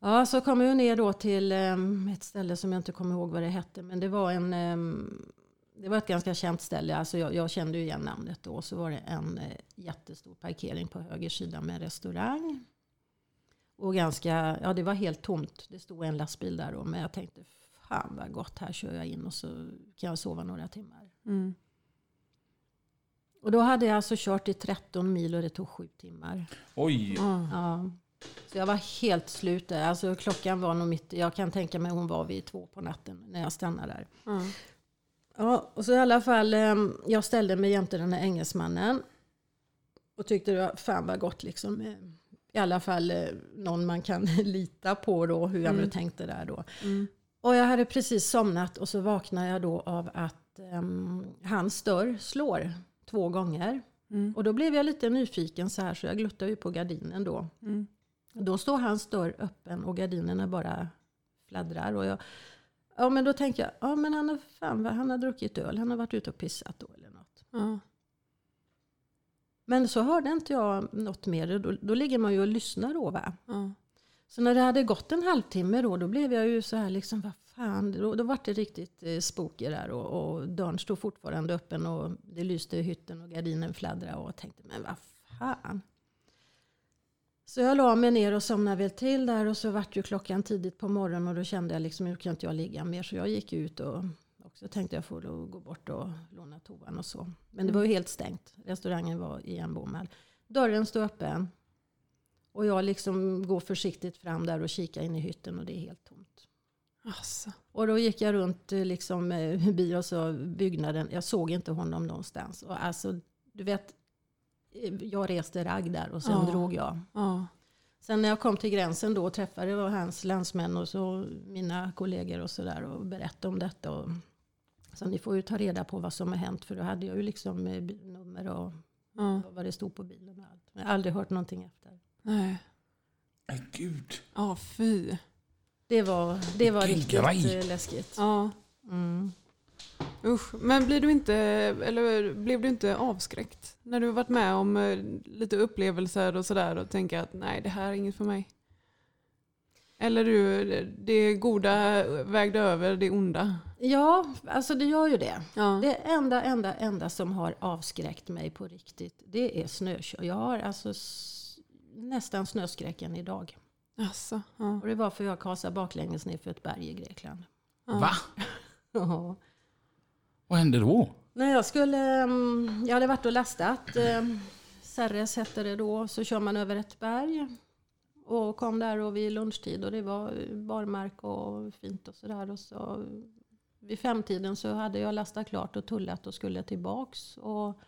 Ja, så kom jag ner då till um, ett ställe som jag inte kommer ihåg vad det hette. Men det var en... Um, det var ett ganska känt ställe. Alltså jag, jag kände ju igen namnet då. Så var det en eh, jättestor parkering på höger sida med restaurang. Och ganska, ja det var helt tomt. Det stod en lastbil där då. Men jag tänkte, fan vad gott, här kör jag in och så kan jag sova några timmar. Mm. Och då hade jag alltså kört i 13 mil och det tog sju timmar. Oj. Ja. Ja. Så jag var helt slut där. Alltså klockan var nog mitt, jag kan tänka mig hon var vid två på natten när jag stannade där. Ja. Ja, och så i alla fall, eh, jag ställde mig jämte den här engelsmannen. Och tyckte det var fan vad gott liksom. eh, I alla fall eh, någon man kan lita på då, hur jag nu tänkte där då. Mm. Och jag hade precis somnat och så vaknade jag då av att um, hans dörr slår två gånger. Mm. Och då blev jag lite nyfiken så här så jag gluttade ju på gardinen då. Mm. Då står hans dörr öppen och gardinerna bara fladdrar. Och jag, ja men då tänker jag, ja men han har, fan, han har druckit öl, han har varit ute och pissat då eller något. Ja. Men så hörde inte jag något mer, då, då ligger man ju och lyssnar då va. Ja. Så när det hade gått en halvtimme då, då blev jag ju så här liksom, vad fan, då, då var det riktigt eh, spooky där och, och dörren stod fortfarande öppen och det lyste i hytten och gardinen fladdrade och jag tänkte, men vad fan. Så jag la mig ner och somnade väl till där och så vart ju klockan tidigt på morgonen och då kände jag liksom nu kan inte jag ligga mer så jag gick ut och också tänkte jag får gå bort och låna toan och så. Men det var ju helt stängt. Restaurangen var igenbommad. Dörren stod öppen. Och jag liksom går försiktigt fram där och kikar in i hytten och det är helt tomt. Alltså. Och då gick jag runt eh, liksom eh, förbi och så byggnaden. Jag såg inte honom någonstans. Och alltså, du vet, eh, jag reste ragg där och sen Ja. drog jag. Ja. Sen när jag kom till gränsen då och träffade hans landsmän och så mina kollegor och sådär och berättade om detta. Och, så ni får ju ta reda på vad som har hänt för då hade jag ju liksom bilnummer och Ja. vad det stod på bilen och allt. Men jag har aldrig hört någonting efter. Nej. Nej, Gud. Ja, fy. Det var, det var riktigt grej. eh, läskigt. Ja. Mm. Usch. Men blir du inte, eller blev du inte avskräckt när du har varit med om eh, lite upplevelser och sådär och tänker att nej, det här är inget för mig? Eller du, det goda vägde över det onda? Ja, alltså det gör ju det. Ja. Det enda, enda, enda som har avskräckt mig på riktigt, det är snökör. Jag har alltså nästan snöskräcken idag. Alltså, ja. Och det var för jag kasade baklänges ner för ett berg i Grekland. Ja. Va? Ja. Vad hände då? När jag skulle, mm, jag hade varit och lastat, eh, Serres hette det då, så kör man över ett berg. Och kom där och vid lunchtid och det var barmark och fint och sådär. Och så vid femtiden så hade jag lastat klart och tullat och skulle tillbaks. Och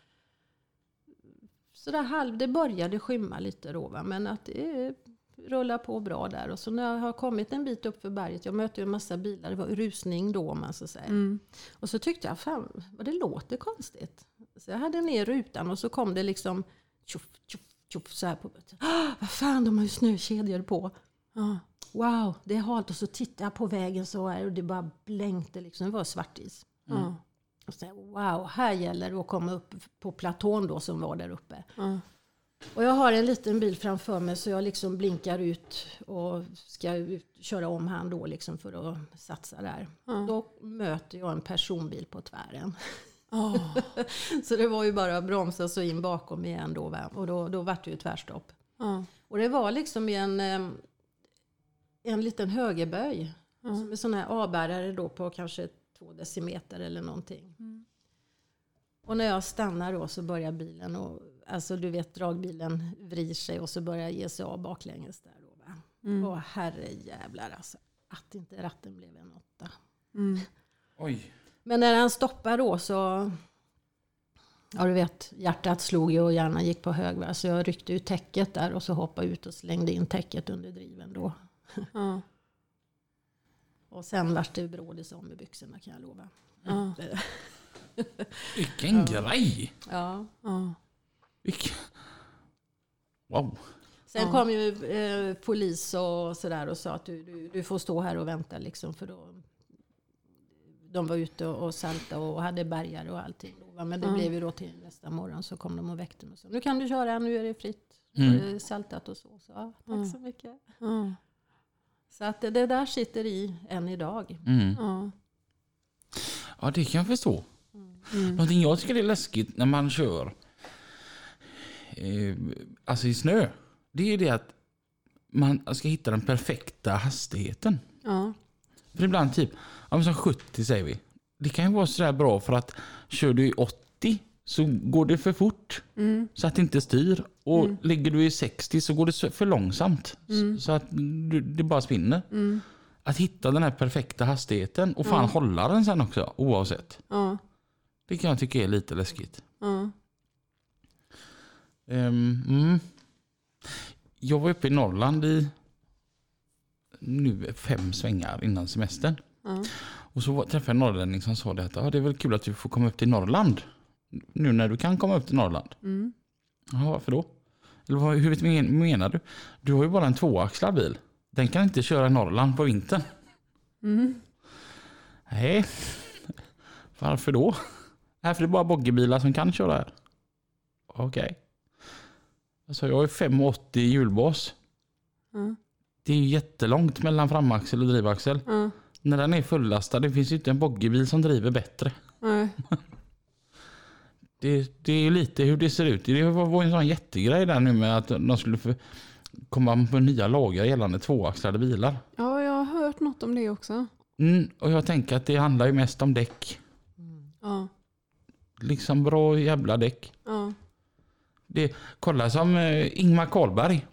sådär halv, det började skymma lite då va? men att det rullar på bra där. Och så när jag har kommit en bit upp för berget, jag möter ju en massa bilar, det var rusning då om man så säger. Mm. Och så tyckte jag, fan vad det låter konstigt. Så jag hade ner rutan och så kom det liksom tjoff, tjoff, tjoff så här på. Ah, vad fan, de har ju snökedjor på. Ja. Wow, det är halt. Och så tittade jag på vägen så här och det bara blänkte liksom. Det var svartis. Ja. Och så wow, här gäller det att komma upp på platån då som var där uppe. Ja. Och jag har en liten bil framför mig så jag liksom blinkar ut och ska ut, köra om han då liksom för att satsa där. Ja. Då möter jag en personbil på tvären. Åh. Så det var ju bara att bromsa så in bakom igen då. Och då, då var det ju tvärstopp. Ja. Och det var liksom i en, en liten högerböj. Ja. Som en sån här avbärare då på kanske två decimeter eller någonting. Mm. Och när jag stannar då så börjar bilen och alltså du vet dragbilen vrider sig och så börjar ge sig av baklänges där då va. Mm. Åh herre jävlar alltså. Att inte ratten blev en åtta. Mm. Oj. Men när han stoppade då så... Ja du vet, hjärtat slog ju och hjärnan gick på hög. Va? Så jag ryckte ut täcket där och så hoppade ut och slängde in täcket under driven då. Ja. Och sen vart det brådis om i byxorna kan jag lova. Ja. Vilken grej! Ja. Ja. Vilken... Wow. Sen Ja. kom ju eh, polis och sådär och sa att du, du, du får stå här och vänta liksom för då de var ute och, salta och hade bergare och allting. Då? Men det Ja. blev ju då till nästa morgon så kom de och väckte mig och sa nu kan du köra, nu är det fritt. Mm. Det saltat och så. så ja, tack Mm. så mycket. Ja. Så att det, det där sitter i än idag. Mm. Ja. Ja, det kan jag förstå. Mm. Någonting jag tycker är läskigt när man kör eh, alltså i snö. Det är det att man ska hitta den perfekta hastigheten. Ja. För ibland typ, ja, som 70 säger vi. Det kan ju vara sådär bra för att kör du i 80 så går det för fort Mm. så att det inte styr. Och Mm. ligger du i 60 så går det för långsamt Mm. så att du, det bara spinner. Mm. Att hitta den här perfekta hastigheten och fan hålla den sen också oavsett. Det kan jag tycka är lite läskigt. Mm. Jag var uppe i Norrland i nu fem svängar innan semestern. Och så träffade jag en norrlänning som sa det att ah, det är väl kul att du får komma upp till Norrland. Nu när du kan komma upp till Norrland. Mm. Ja, varför då? Eller vad, hur men- menar du? Du har ju bara en tvåaxlad bil. Den kan inte köra i Norrland på vintern. Mm. Nej. Varför då? Nej, för det är bara boggibilar som kan köra här. Okej. Alltså jag har ju 5,80 i hjulbas. Ja. Det är ju jättelångt mellan framaxel och drivaxel. Ja. När den är fullastad, det finns ju inte en boggibil som driver bättre. Nej. Det, det är ju lite hur det ser ut. Det var en sån jättegrej där nu med att de skulle komma med nya lagar gällande tvåaxlade bilar. Ja, jag har hört något om det också. Mm, och jag tänker att det handlar ju mest om däck. Ja, Liksom bra jävla däck. ja, Det, kolla som eh, Ingmar Karlberg.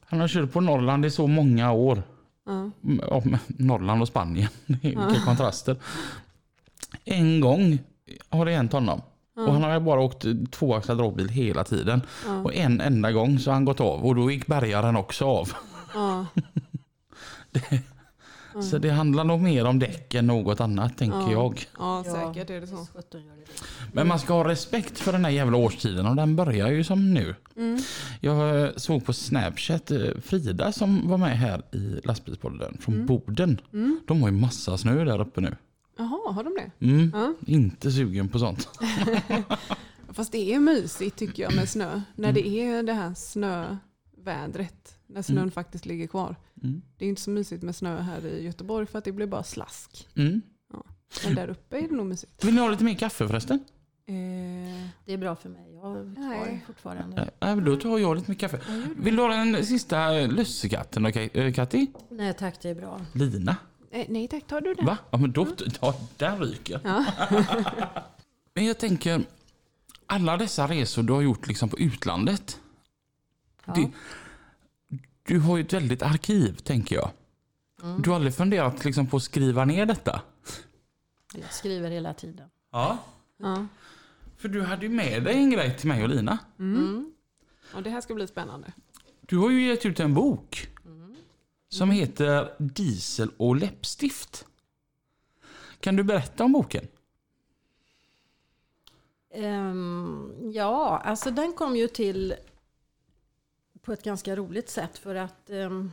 Han har kört på Norrland i så många år. ja. Mm, ja, men Norrland och Spanien. Vilka kontraster. En gång har det hänt honom. Och han har bara åkt tvåaxlad dragbil hela tiden. Ja. Och en enda gång så har han gått av och då gick bärgaren också av. ja. Så det handlar nog mer om däck än något annat tänker Ja. jag. ja säkert är det så. det det. Men man ska ha respekt för den här jävla årstiden och den börjar ju som nu. Mm. Jag såg på Snapchat eh, Frida som var med här i lastbilspodden från Boden. Mm. De har ju massa snö där uppe nu. Jaha, har de det? Mm. Ja. Inte sugen på sånt. Fast det är mysigt tycker jag med snö. När det är det här snövädret. När snön Mm. faktiskt ligger kvar. Mm. Det är inte så mysigt med snö här i Göteborg för att det blir bara slask. Mm. Men där uppe är det nog mysigt. Vill ni ha lite mer kaffe förresten? Eh, Det är bra för mig. Jag har fortfarande. Äh, då tar jag lite mer kaffe. Vill du ha den sista lussekatten då eh, Katti? Nej tack, det är bra. Lina? Eh, nej tack, tar du den? Va? Ja men då, ja, där ryker Ja. Men jag tänker, alla dessa resor du har gjort liksom på utlandet. Ja. Det, du har ju ett väldigt arkiv tänker jag. Mm. Du har aldrig funderat liksom på att skriva ner detta? Jag skriver hela tiden. Ja. Ja. För du hade ju med dig en grej till mig och Lina. Mm. Och det här ska bli spännande. Du har ju gett ut en bok. Mm. Som heter Diesel och läppstift. Kan du berätta om boken? Ehm, ja, alltså den kom ju till på ett ganska roligt sätt för att ehm,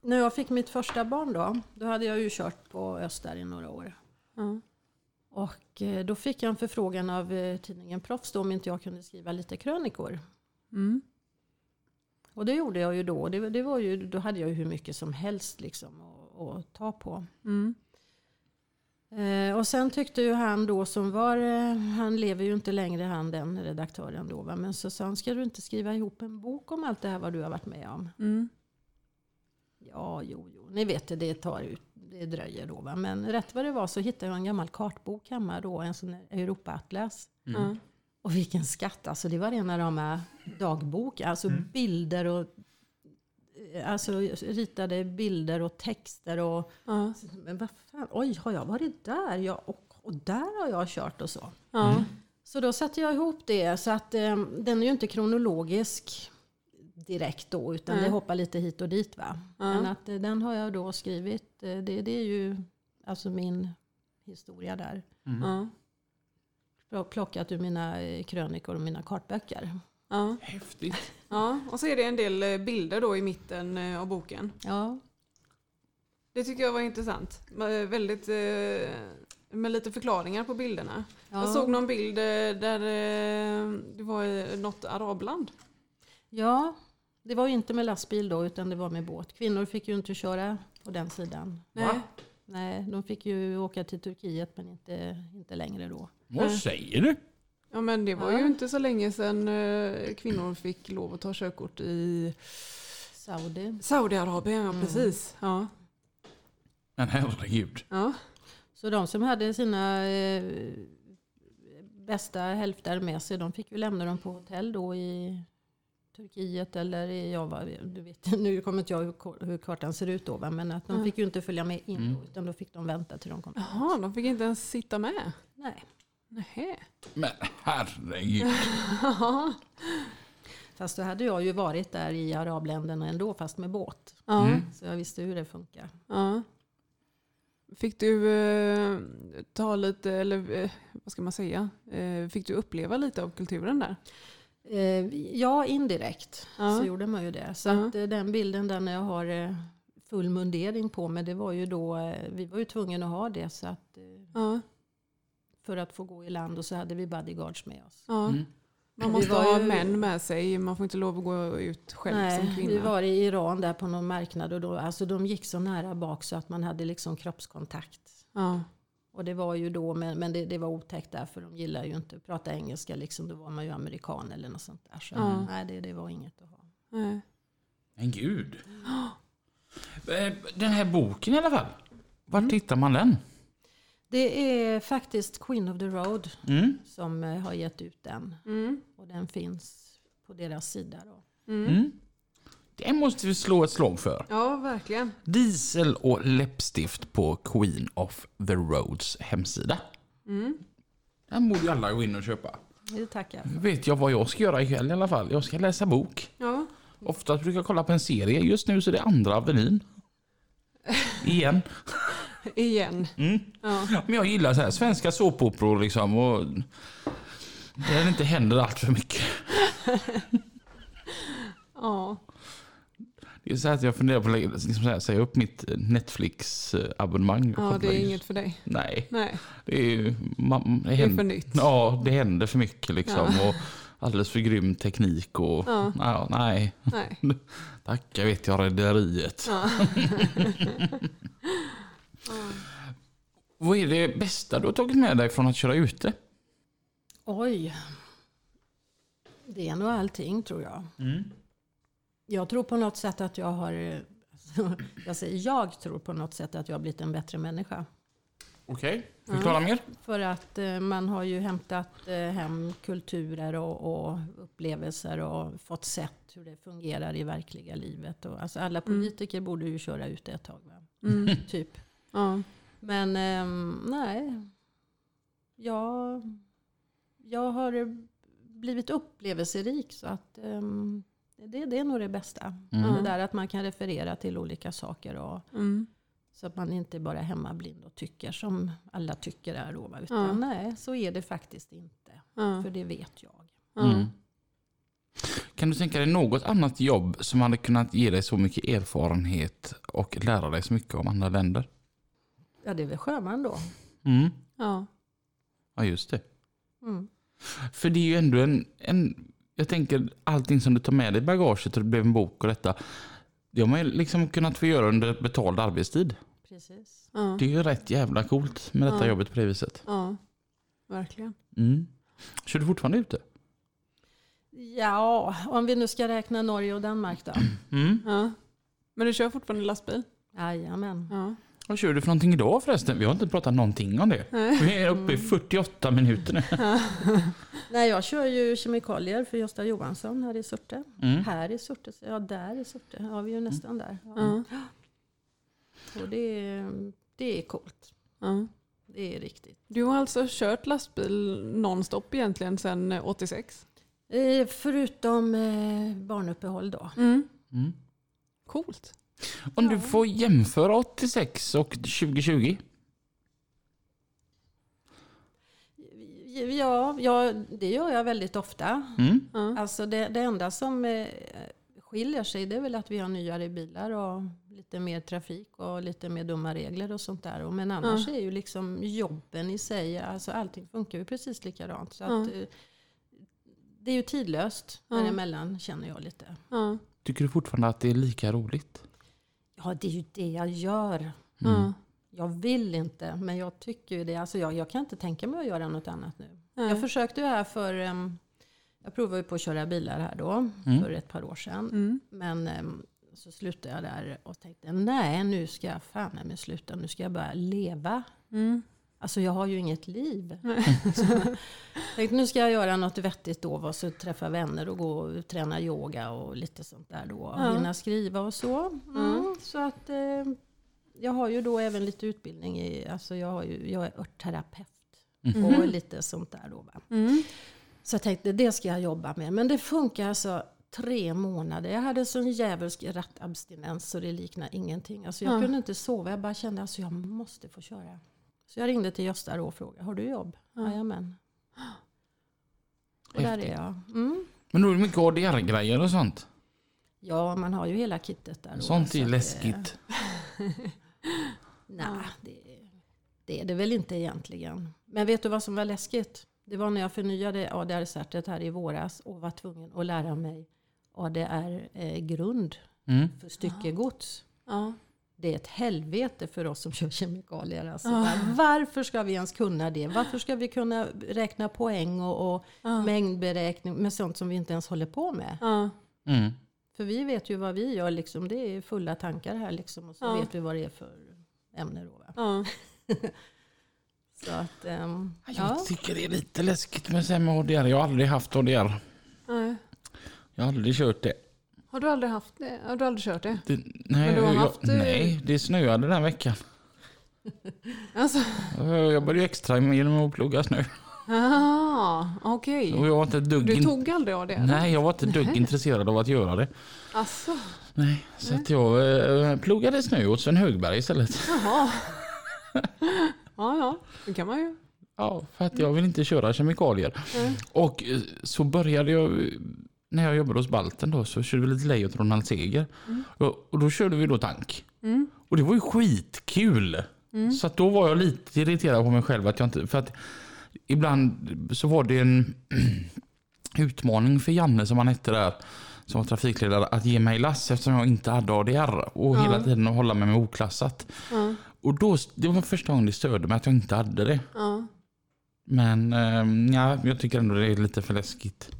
när jag fick mitt första barn då, då hade jag ju kört på Öster i några år. Ja. Och eh, då fick jag en förfrågan av eh, tidningen Proffs då om inte jag kunde skriva lite krönikor. Mm. Och det gjorde jag ju då. Det, det var ju, då hade jag ju hur mycket som helst liksom att, ta på. Mm. Eh, och sen tyckte ju han då som var, eh, han lever ju inte längre han den redaktören då va? men så sa han, ska du inte skriva ihop en bok om allt det här vad du har varit med om? Mm. Ja, jo, jo, ni vet det, det tar ut, det dröjer då va. Men rätt vad det var så hittade jag en gammal kartbok hemma då, en sån Europaatlas. Ja. Och vilken skatt, alltså det var rena rama dagbok, alltså bilder och Alltså ritade bilder och texter och Ja. men vad fan, oj har jag varit där? Ja, och, och där har jag kört och så. Ja. Så då satte jag ihop det så att eh, den är ju inte kronologisk direkt då utan Nej. det hoppar lite hit och dit va. Ja. Men att eh, den har jag då skrivit, eh, det, det är ju alltså min historia där. Ja. Pl- Plockat ur mina eh, krönikor och mina kartböcker. Ja. Häftigt. ja. Och så är det en del eh, bilder då i mitten eh, av boken. Ja, Det tycker jag var intressant. Väldigt, med lite förklaringar på bilderna. ja. Jag såg någon bild där det var i något arabland. ja, det var ju inte med lastbil då utan det var med båt. Kvinnor fick ju inte köra på den sidan. Nej. Nej, de fick ju åka till Turkiet men inte, inte längre då. Vad säger du? Ja men det var Ja. ju inte så länge sedan eh, kvinnor fick lov att ta körkort i Saudi. Saudiarabien. Ja, Mm. precis. Ja. Men herregud. Ja. Så de som hade sina eh, bästa hälfter med sig, de fick ju lämna dem på hotell då i Turkiet eller i, ja, vad, du vet, nu kommer inte jag hur, hur kartan ser ut då, va? men att de Mm. fick ju inte följa med in Mm. då, utan då fick de vänta till de kom. Jaha, de fick inte ens sitta med. Nej. Nähä. Men herregud. Fast då hade jag ju varit där i arabländerna ändå, fast med båt. Mm. Så jag visste hur det funkar. Ja. Fick du eh, ta lite, eller eh, vad ska man säga, eh, fick du uppleva lite av kulturen där? Eh, ja, indirekt Ja. så gjorde man ju det. Så Ja. att, eh, den bilden där när jag har eh, full mundering på mig, det var ju då, vi var ju tvungna att ha det så att, Ja. för att få gå i land och så hade vi bodyguards med oss. Ja. Mm. Man Vi måste var ha ju- män med sig, man får inte lov att gå ut själv som Nej, kvinna. vi var i Iran där på någon marknad och då, alltså de gick så nära bak så att man hade liksom kroppskontakt. Och det var ju då, men, men det, det var otäckt där för de gillar ju inte att prata engelska liksom. Då var man ju amerikan eller något sånt där. Så Ja. nej, det, det var inget att ha. Nej. Men gud. Eh, Den här boken i alla fall. Var hittar man den? Det är faktiskt Queen of the Road Mm. som eh, har gett ut den. Mm. Och den finns på deras sida. Då. Mm. Det måste vi slå ett slag för. Ja, verkligen. Diesel och läppstift på Queen of the Roads hemsida. Mm. Den borde ju alla gå in och köpa. Det tackar Nu vet jag vad jag ska göra ikväll i alla fall. Jag ska läsa bok. Ja. Oftast brukar jag kolla på en serie. Just nu så är det andra Avenyn. Igen. Igen. Mm. Ja. Men jag gillar så här, svenska såpoperor liksom. Och där det inte händer allt för mycket. ja. Det är så här att jag funderar på att lägga- liksom här, säga upp mitt Netflix-abonnemang. ja, det är inget för dig. Nej, Nej, det är ju... Man, det det är händer, för nytt. Ja, det händer för mycket liksom. Och alldeles för grym teknik och... Ja. Ja, nej, Nej. tack jag vet jag Rederiet. Ja. Vad är det bästa du har tagit med dig från att köra ute? Oj. Det är nog allting tror jag. Jag tror på något sätt att jag har... eh, Jag, säger, jag tror på något sätt att jag har blivit en bättre människa. Okej, förklara mer. För att eh, man har ju hämtat eh, hem kulturer och, och upplevelser och fått sett hur det fungerar i verkliga livet. Och, alltså alla politiker borde ju köra ut det ett tag. Va? Mm. Typ. Ja. Men ehm, nej. Jag, jag har blivit upplevelserik så att ehm, det, det är nog det bästa. Mm. Det där att man kan referera till olika saker. Och, Mm. så att man inte bara är hemmablind och tycker som alla tycker är. Då, utan Ja. nej, så är det faktiskt inte. För det vet jag. Ja. Mm. Kan du tänka dig något annat jobb som hade kunnat ge dig så mycket erfarenhet och lära dig så mycket om andra länder? Ja, det är väl sjöman då. Mm. Ja. Ja, just det. Mm. För det är ju ändå en, en... Jag tänker allting som du tar med dig i bagaget och det blev en bok och detta. Det har man ju liksom kunnat få göra under betald arbetstid. Precis. Ja. Det är ju rätt jävla coolt med detta Ja. jobbet på det viset. ja. Verkligen. Mm. Kör du fortfarande ute? Ja, om vi nu ska räkna Norge och Danmark då. Mm. Ja. Men du kör fortfarande lastbil? Jajamän. Ja. Vad kör du för någonting idag förresten? Vi har inte pratat någonting om det. Vi är uppe i 48 minuter nu. Nej, jag kör ju kemikalier för Gösta Johansson här i Surte. Mm. Här i Surte, ja där i Surte. Ja, vi är ju nästan där. Ja. Och det, är- det är coolt. Ja. Det är riktigt. Du har alltså kört lastbil nonstop egentligen sedan 86? Eh, förutom eh, barnuppehåll då. Mm. Mm. Coolt. Om du får jämföra 86 och 2020. Ja, ja, det gör jag väldigt ofta. Mm. Alltså det, det enda som eh, skiljer sig det är väl att vi har nyare bilar och lite mer trafik och lite mer dumma regler och sånt där. Men annars är ju liksom jobben i sig, alltså allting funkar ju precis likadant. Så att, eh, det är ju tidlöst Ja. däremellan känner jag lite. Ja. Tycker du fortfarande att det är lika roligt? Ja, det är ju det jag gör. Ja. Jag vill inte, men jag tycker ju det. Alltså jag, jag kan inte tänka mig att göra något annat nu. Nej. Jag försökte ju här för... em, jag provade ju på att köra bilar här då, för ett par år sedan. Mm. Men em, så slutade jag där och tänkte, nej nu ska jag fan med sluta. Nu ska jag börja leva. Mm. Alltså jag har ju inget liv. Så tänkte nu ska jag göra något vettigt då. Och så träffa vänner och gå och träna yoga och lite sånt där då. Och Ja. hinna skriva och så. Mm. Så att eh, jag har ju då även lite utbildning i, alltså jag, har ju, jag är örtterapeut. Och lite sånt där då. Va? Mm. Så jag tänkte det ska jag jobba med. Men det funkar alltså tre månader. Jag hade sån djävulsk rattabstinens så det liknar ingenting. Alltså jag Ja. kunde inte sova. Jag bara kände att alltså jag måste få köra. Så jag ringde till Gösta och frågade, har du jobb? Ja. Jajamän. Och där är jag. Mm. Men då är det mycket ADR-grejer och sånt. Ja, man har ju hela kittet där. då. Sånt Så är att läskigt. Nej, det, det är det väl inte egentligen. Men vet du vad som var läskigt? Det var när jag förnyade ADR-certet här i våras och var tvungen att lära mig ADR-grund Mm. för styckegods. Ja. Det är ett helvete för oss som kör kemikalier. Alltså, Ja. Var- Varför ska vi ens kunna det? Varför ska vi kunna räkna poäng och, och Ja. mängdberäkning med sånt som vi inte ens håller på med? Ja. Mm. För vi vet ju vad vi gör, liksom. det är fulla tankar här liksom, och så Ja. vet vi vad det är för ämne. Då, va? Ja. Så att, ehm, Jag ja. tycker det är lite läskigt med, med ADR. Jag har aldrig haft ADR. Nej. Jag har aldrig kört det. Har du aldrig haft det? Har du aldrig kört det? det nej, Men du har jag, haft, eh, nej, det snöade den veckan. Alltså, Jag jobbade ju extra genom att plugga snö. ah, okej. Och jag var inte dugg Du tog aldrig av det? Nej, jag var inte dugg intresserad av att göra det. Alltså, Nej, så att jag eh, pluggade snö åt Sven Högberg istället. jaha. Ja, ja, det kan man ju. Ja, för att jag vill inte köra kemikalier. Nej. Och eh, så började jag, när jag jobbade hos Balten då, så körde vi lite Lejon Ronald Seger. Och, och då körde vi då tank. Mm. Och det var ju skitkul. Så att då var jag lite irriterad på mig själv. Att jag inte, för att ibland så var det en utmaning för Janne som han hette där. Som var trafikledare att ge mig lass eftersom jag inte hade ADR. Och Ja. hela tiden att hålla mig med oklassat. Ja, Och då, det var första gången det störde mig att jag inte hade det. ja, Men eh, ja, jag tycker ändå det är lite för läskigt.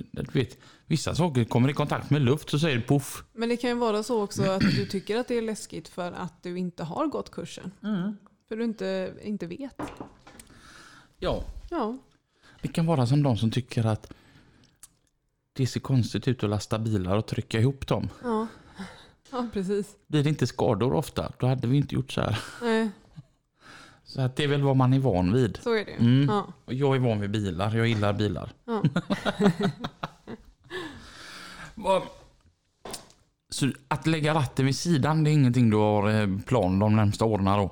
Mm. Du vet, vissa saker kommer i kontakt med luft så säger det poff. Men det kan ju vara så också att du tycker att det är läskigt för att du inte har gått kursen. För du inte, inte vet. Ja, Ja, det kan vara som de som tycker att det ser konstigt ut att lasta bilar och trycka ihop dem. ja. Ja, precis. Blir det inte skador ofta, då hade vi inte gjort så här. Nej, Så att det är väl vad man är van vid. så är det. Mm. Ja, Och Jag är van vid bilar, jag gillar bilar. ja. Så att lägga ratten vid sidan, det är ingenting du har eh, plan de närmsta åren då?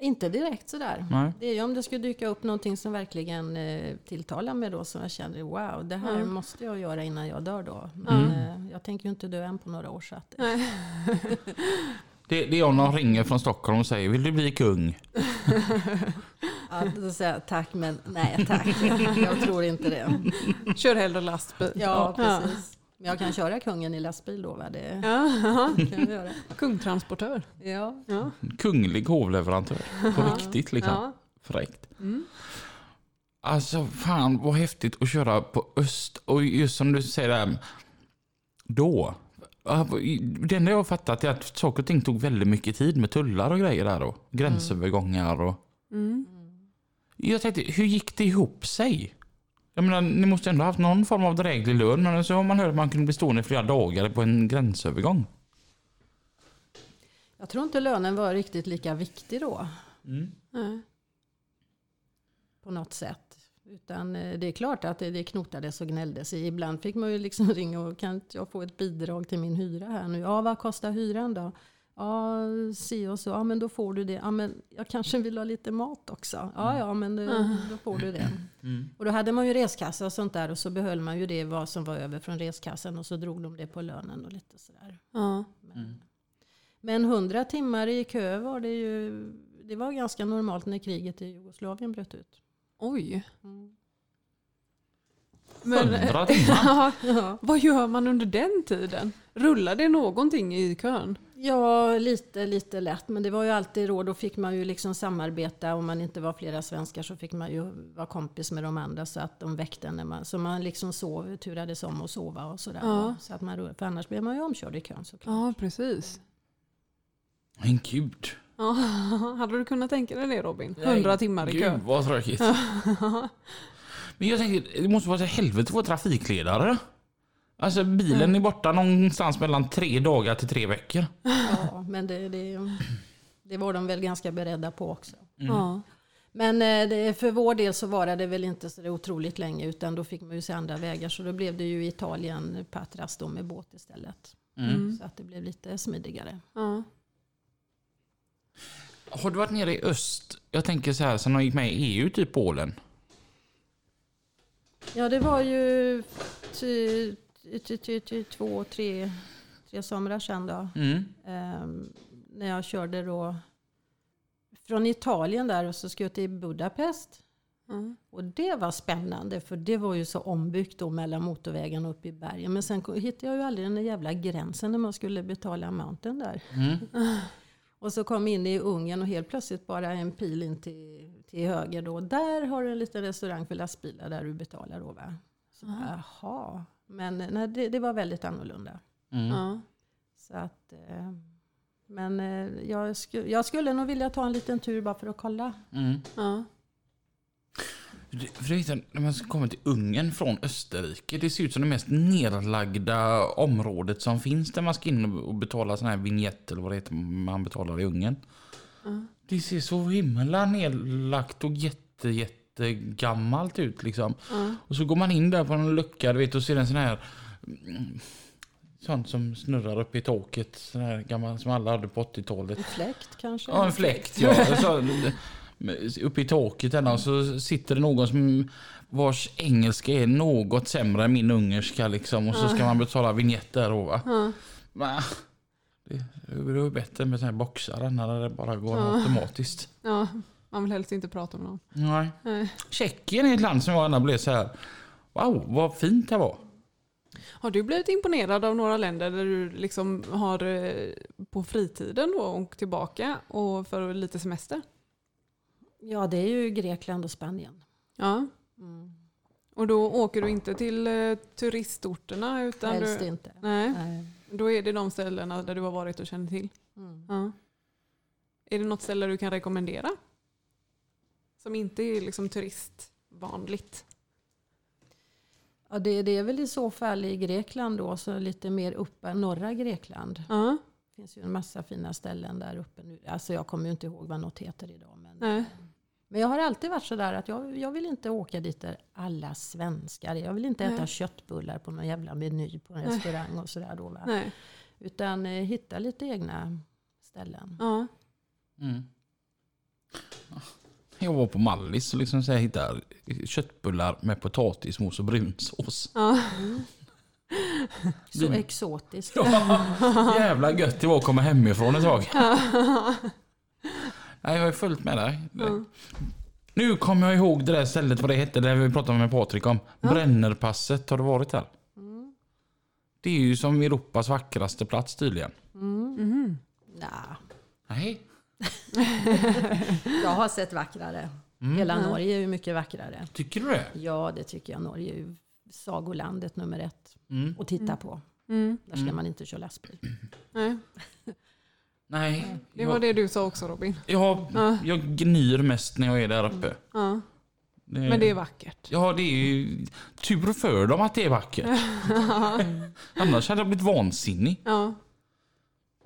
Inte direkt sådär. Nej. Det är ju om det skulle dyka upp någonting som verkligen eh, tilltalar mig då som jag känner wow, det här Mm. måste jag göra innan jag dör då. Men eh, jag tänker ju inte dö än på några år så att, Nej. Det, det är om de ringer från Stockholm och säger vill du bli kung? ja, då säger jag tack men nej tack. Jag tror inte det. Kör hellre lastbil. Ja, precis. Men jag kan köra kungen i lastbil då va? Det Ja. kan jag göra. Kungtransportör. Ja. Ja. Kunglig hovleverantör. På riktigt liksom. Ja. Fräckt. Mm. Alltså fan vad häftigt att köra på öst. Och just som du säger där. Då. Det enda jag har fattat är att saker och ting tog väldigt mycket tid med tullar och grejer där då. Gränsövergångar och... Mm. Jag tänkte, hur gick det ihop sig? Jag menar, ni måste ändå ha haft någon form av dräglig lön. Men så har man hört att man kunde bli stående i flera dagar på en gränsövergång. Jag tror inte lönen var riktigt lika viktig då. Nej. på något sätt. Utan eh, det är klart att det, det knotades och gnälldes. Ibland fick man ju liksom ringa och kan inte jag få ett bidrag till min hyra här nu? Ja, vad kostar hyran då? Ja, si och så. Ja, men då får du det. Ja, men jag kanske vill ha lite mat också. Ja, ja, men eh, då får du det. Och då hade man ju reskassa och sånt där och så behöll man ju det vad som var över från reskassan och så drog de det på lönen och lite sådär. Ja. Men 100 timmar i kö var det ju, det var ganska normalt när kriget i Jugoslavien bröt ut. Oj. Mm. Men, Hundra timmar. ja, vad gör man under den tiden? Rullar det någonting i kön? Ja, lite, lite lätt. Men det var ju alltid råd. Då fick man ju liksom samarbeta. Om man inte var flera svenskar så fick man ju vara kompis med de andra så att de väckte när man, så man liksom sov, turades om att sova och sådär. Ja. Så att man, för annars blev man ju omkörd i kön såklart. Ja, precis. Men gud. Ja, hade du kunnat tänka dig det Robin? 100 timmar i kö. Gud vad tråkigt. Men jag tänker, det måste vara ett helvete att vara trafikledare. Alltså bilen är borta någonstans mellan tre dagar till tre veckor. Ja, men det, det, det var de väl ganska beredda på också. Ja. Men eh, det, för vår del så var det väl inte så otroligt länge utan då fick man ju se andra vägar. Så då blev det ju Italien, Patras då med båt istället. Mm. Så att det blev lite smidigare. Ja. Har du varit nere i öst? Jag tänker så här, sen de gick med i EU, typ Polen. Ja, det var ju ty, ty, ty, ty, två, tre, tre somrar sedan då. Mm. Ehm, när jag körde då från Italien där och så skulle jag till Budapest. Ja. Och det var spännande för det var ju så ombyggt då mellan motorvägen och upp i bergen. Men sen hittade jag ju aldrig den där jävla gränsen när man skulle betala mountain där. Mm. Och så kom in i Ungern och helt plötsligt bara en pil in till, till höger då. Där har du en liten restaurang för lastbilar där du betalar då va? Så, Jaha. Men nej, det, det var väldigt annorlunda. Mm. Ja. Så att, eh, men eh, jag, sku, jag skulle nog vilja ta en liten tur bara för att kolla. Mm. Ja. Det- För det är, när man kommer till Ungern från Österrike, det ser ut som det mest nedlagda området som finns där man ska in och betala sån här vignett eller vad det heter man betalar i Ungern. Det ser så himla nedlagt och jätte, jätte gammalt ut liksom. Och så går man in där på en lucka du vet, och ser en sån här mm, sånt som snurrar upp i taket. Sån här gammal som alla hade på 80-talet. En fläkt kanske? Ja, en fläkt. Ja. Så, uppe i taket där så sitter det någon som vars engelska är något sämre än min ungerska liksom. Och så ska man betala vignett där och va. Ja. Va? Det är ju bättre med såna här boxar när det bara går automatiskt. ja. Man vill helst inte prata med någon. Nej. Nej. Tjeckien är ett land som jag gärna blev så här. Wow, vad fint det var. Har du blivit imponerad av några länder där du liksom har eh, på fritiden då åkt tillbaka och för lite semester? Ja, det är ju Grekland och Spanien. Ja. Mm. Och då åker du inte till eh, turistorterna utan Helst du, inte. nej, Nej. då är det de ställena där du har varit och känner till. Mm. Ja. Är det något ställe du kan rekommendera? Som inte är liksom turistvanligt? Ja, det, det är väl i så fall i Grekland då, så lite mer uppe, norra Grekland. Ja. Det finns ju en massa fina ställen där uppe nu. Alltså jag kommer ju inte ihåg vad något heter idag. Men, Nej. Men jag har alltid varit sådär att jag, jag vill inte åka dit där alla svenskar. Jag vill inte äta Nej. köttbullar på någon jävla meny på en Nej. restaurang och sådär då. Va? Nej. Utan eh, hitta lite egna ställen. Ja. Mm. Jag var på Mallis och liksom så här hittade köttbullar med potatismos och brunsås. Ja. Så Mm. exotiskt. Ja, jävla gött det var att komma hemifrån ett tag. Nej, jag har följt med dig. Ja. Nu kommer jag ihåg det där stället, vad det hette, det vi pratade med Patrik om. Brännerpasset, har du varit där? Mm. Det är ju som Europas vackraste plats tydligen. Mhm. Nah, Nej. jag har sett vackrare. Mm. Hela Ja. Norge är ju mycket vackrare. Tycker du det? Ja, det tycker jag. Norge är ju sagolandet nummer ett Mm. att titta på. Mm. Där ska man inte köra lastbil. Nej. Nej. Det var det du sa också Robin. Jag, Ja. jag gnyr mest när jag är där uppe. Ja. Men det är vackert. Ja, det är ju tur för dem att det är vackert. Annars hade jag blivit vansinnig. Ja.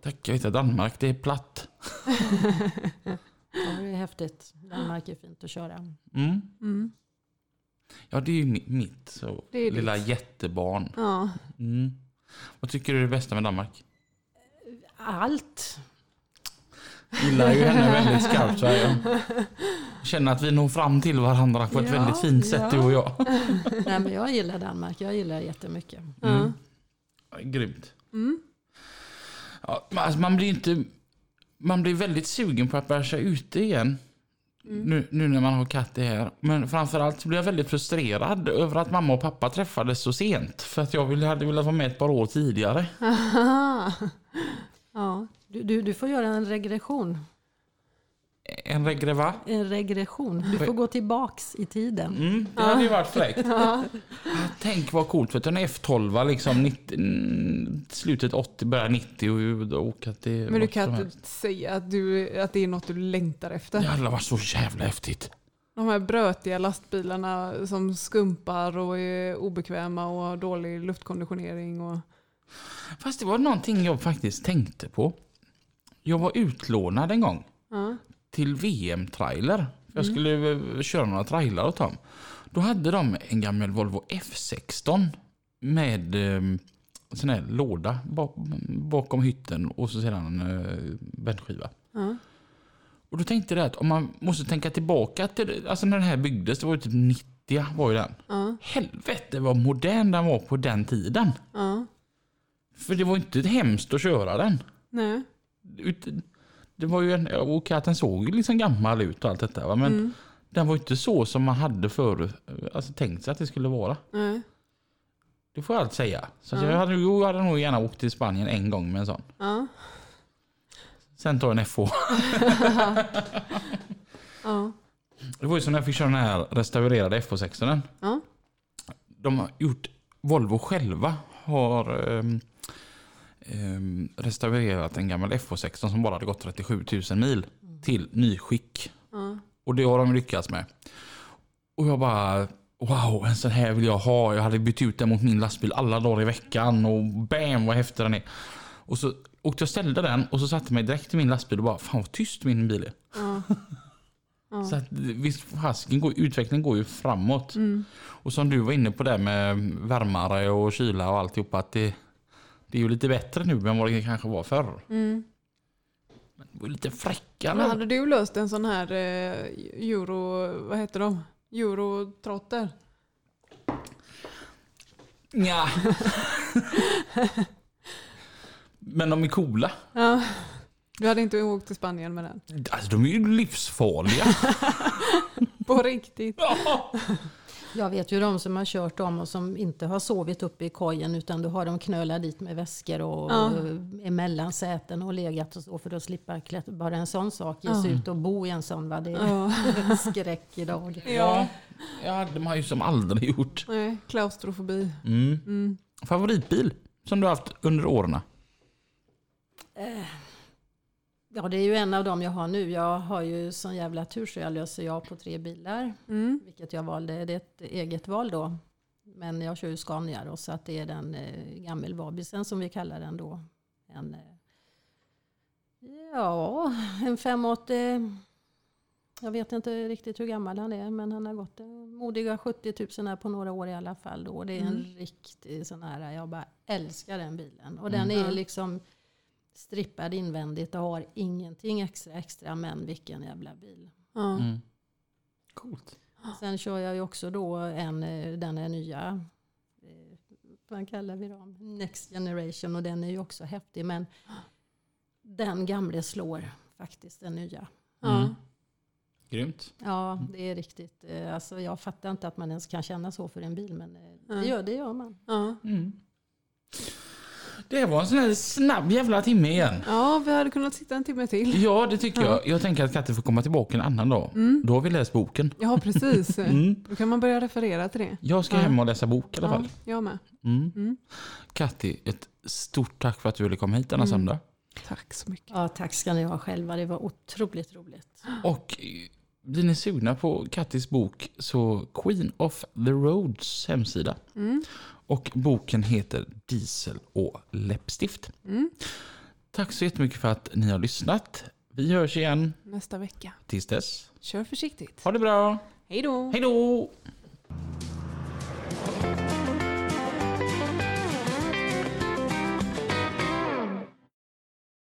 Tack, jag vet att Danmark, det är platt. Ja, det är häftigt. Danmark är fint att köra. Mm. Mm. Ja, det är ju mi- mitt så, Det är lilla jättebarn. Ja. Mm. Vad tycker du är det bästa med Danmark? Allt. Gillar ju henne väldigt skarpt. Så jag känner att vi når fram till varandra på ett Ja, väldigt fint sätt, ja. du och jag. Nej, men jag gillar Danmark. Jag gillar det jättemycket. Ja. Mm. Grymt. Mm. Ja, alltså man blir inte... Man blir väldigt sugen på att bära sig ute igen. Mm. Nu, nu när man har katt i här. Men framförallt så blir jag väldigt frustrerad över att mamma och pappa träffades så sent. För att jag ville, hade velat vara med ett par år tidigare. ja. Du, du, du får göra en regression. En regreva. En regression. Du får gå tillbaks i tiden. Mm, det hade ju varit fräckt. Ja. Tänk vad coolt. För att en F12 liksom 90, mm, slutet 80, början 90 och, och åka till... Men du kan inte säga att, du, att det är något du längtar efter. Det hade varit så jävla häftigt. De här brötiga lastbilarna som skumpar och är obekväma och har dålig luftkonditionering. Och... Fast det var någonting jag faktiskt tänkte på. Jag var utlånad en gång Ja. till VM-trailer. Jag skulle eh, köra några trailrar åt dem. Då hade de en gammal Volvo F16 med eh, sån här låda bak, bakom hytten och så sedan en eh, bäddskiva. Ja. Och då tänkte jag att om man måste tänka tillbaka till alltså när den här byggdes, det var ju typ 90 var ju den. Ja. Helvete vad modern den var på den tiden. Ja. För det var inte hemskt att köra den. Nej. Ut- Det var ju en, och att den såg liksom gammal ut och allt detta. Va? Men Mm. den var inte så som man hade förut alltså, tänkt sig att det skulle vara. Nej. Det får jag allt säga. Så Ja. jag, hade, jag hade nog gärna åkt till Spanien en gång med en sån. Ja. Sen tar jag en FH. Ja. Det var ju som när jag fick köra den här restaurerade FH16. Ja. De har gjort, Volvo själva har ehm, restaurerat en gammal FH16 som bara hade gått 37 000 mil till nyskick. Ja. Och det har de lyckats med. Och jag bara, wow, en sån här vill jag ha. Jag hade bytt ut den mot min lastbil alla dagar i veckan och bam vad häftig den är. Och så åkte jag och ställde den och så satte mig direkt i min lastbil och bara, fan vad tyst min bil är. Ja. Ja. Så att, visst, fasken går, utvecklingen går ju framåt. Mm. Och som du var inne på där med värmare och kyla och alltihopa. Att det, det är ju lite bättre nu än vad det kanske var förr. Mm. Men det var lite fräckare. Men hade du löst en sån här eh, euro, vad heter de? Eurotrotter? Nja. Men de är coola. Ja. Du hade inte åkt till Spanien med den? Alltså, de är ju livsfarliga. På riktigt? Ja. Jag vet ju de som har kört dem och som inte har sovit uppe i kojen utan då har de knölat dit med väskor och Ja. emellan säten och legat och så för att slippa klättra. Bara en sån sak, ge sig Ja. ut och bo i en sån. Va? Det är Ja. skräck idag. ja. Ja, de har ju som aldrig gjort. Nej, klaustrofobi. Mm. Mm. Favoritbil som du har haft under åren? Ja, det är ju en av dem jag har nu. Jag har ju sån jävla tur så jag löser jag på tre bilar. Mm. Vilket jag valde, det är ett eget val då. Men jag kör ju Scania då, så att det är den eh, gammelvabisen som vi kallar den då. En, eh, ja, en 580. Jag vet inte riktigt hur gammal han är, men han har gått eh, modiga 70 000 här på några år i alla fall. Då. Det är en Mm. riktig sån här, jag bara älskar den bilen. Och den Mm. är Ja. liksom strippad invändigt och har ingenting extra extra, men vilken jävla bil. Ja. Mm. Coolt. Sen kör jag ju också då en, eh, den är nya, eh, vad kallar vi dem? Next generation och den är ju också häftig men den gamle slår faktiskt den nya. Ja. Mm. Grymt. Ja, det är riktigt. eh, Alltså jag fattar inte att man ens kan känna så för en bil men det gör, det gör man. Ja. Mm. Det var en sån här snabb jävla timme igen. ja, vi hade kunnat sitta en timme till. Ja, det tycker Ja. jag. Jag tänker att Katte får komma tillbaka en annan dag. Mm. Då har vi läst boken. Ja, precis. Mm. Då kan man börja referera till det. Jag ska Ja. hem och läsa bok i alla Ja, fall. jag med. Mm. Mm. Katti, ett stort tack för att du ville komma hit denna Mm. söndag. Tack så mycket. Ja, tack ska ni ha själva. Det var otroligt roligt. Och eh, blir ni sugna på Kattis bok så Queen of the Roads hemsida. Mm. Och boken heter Diesel och läppstift. Mm. Tack så jättemycket för att ni har lyssnat. Vi hörs igen Nästa vecka. tills dess. Kör försiktigt. Ha det bra. Hej då! Hej då!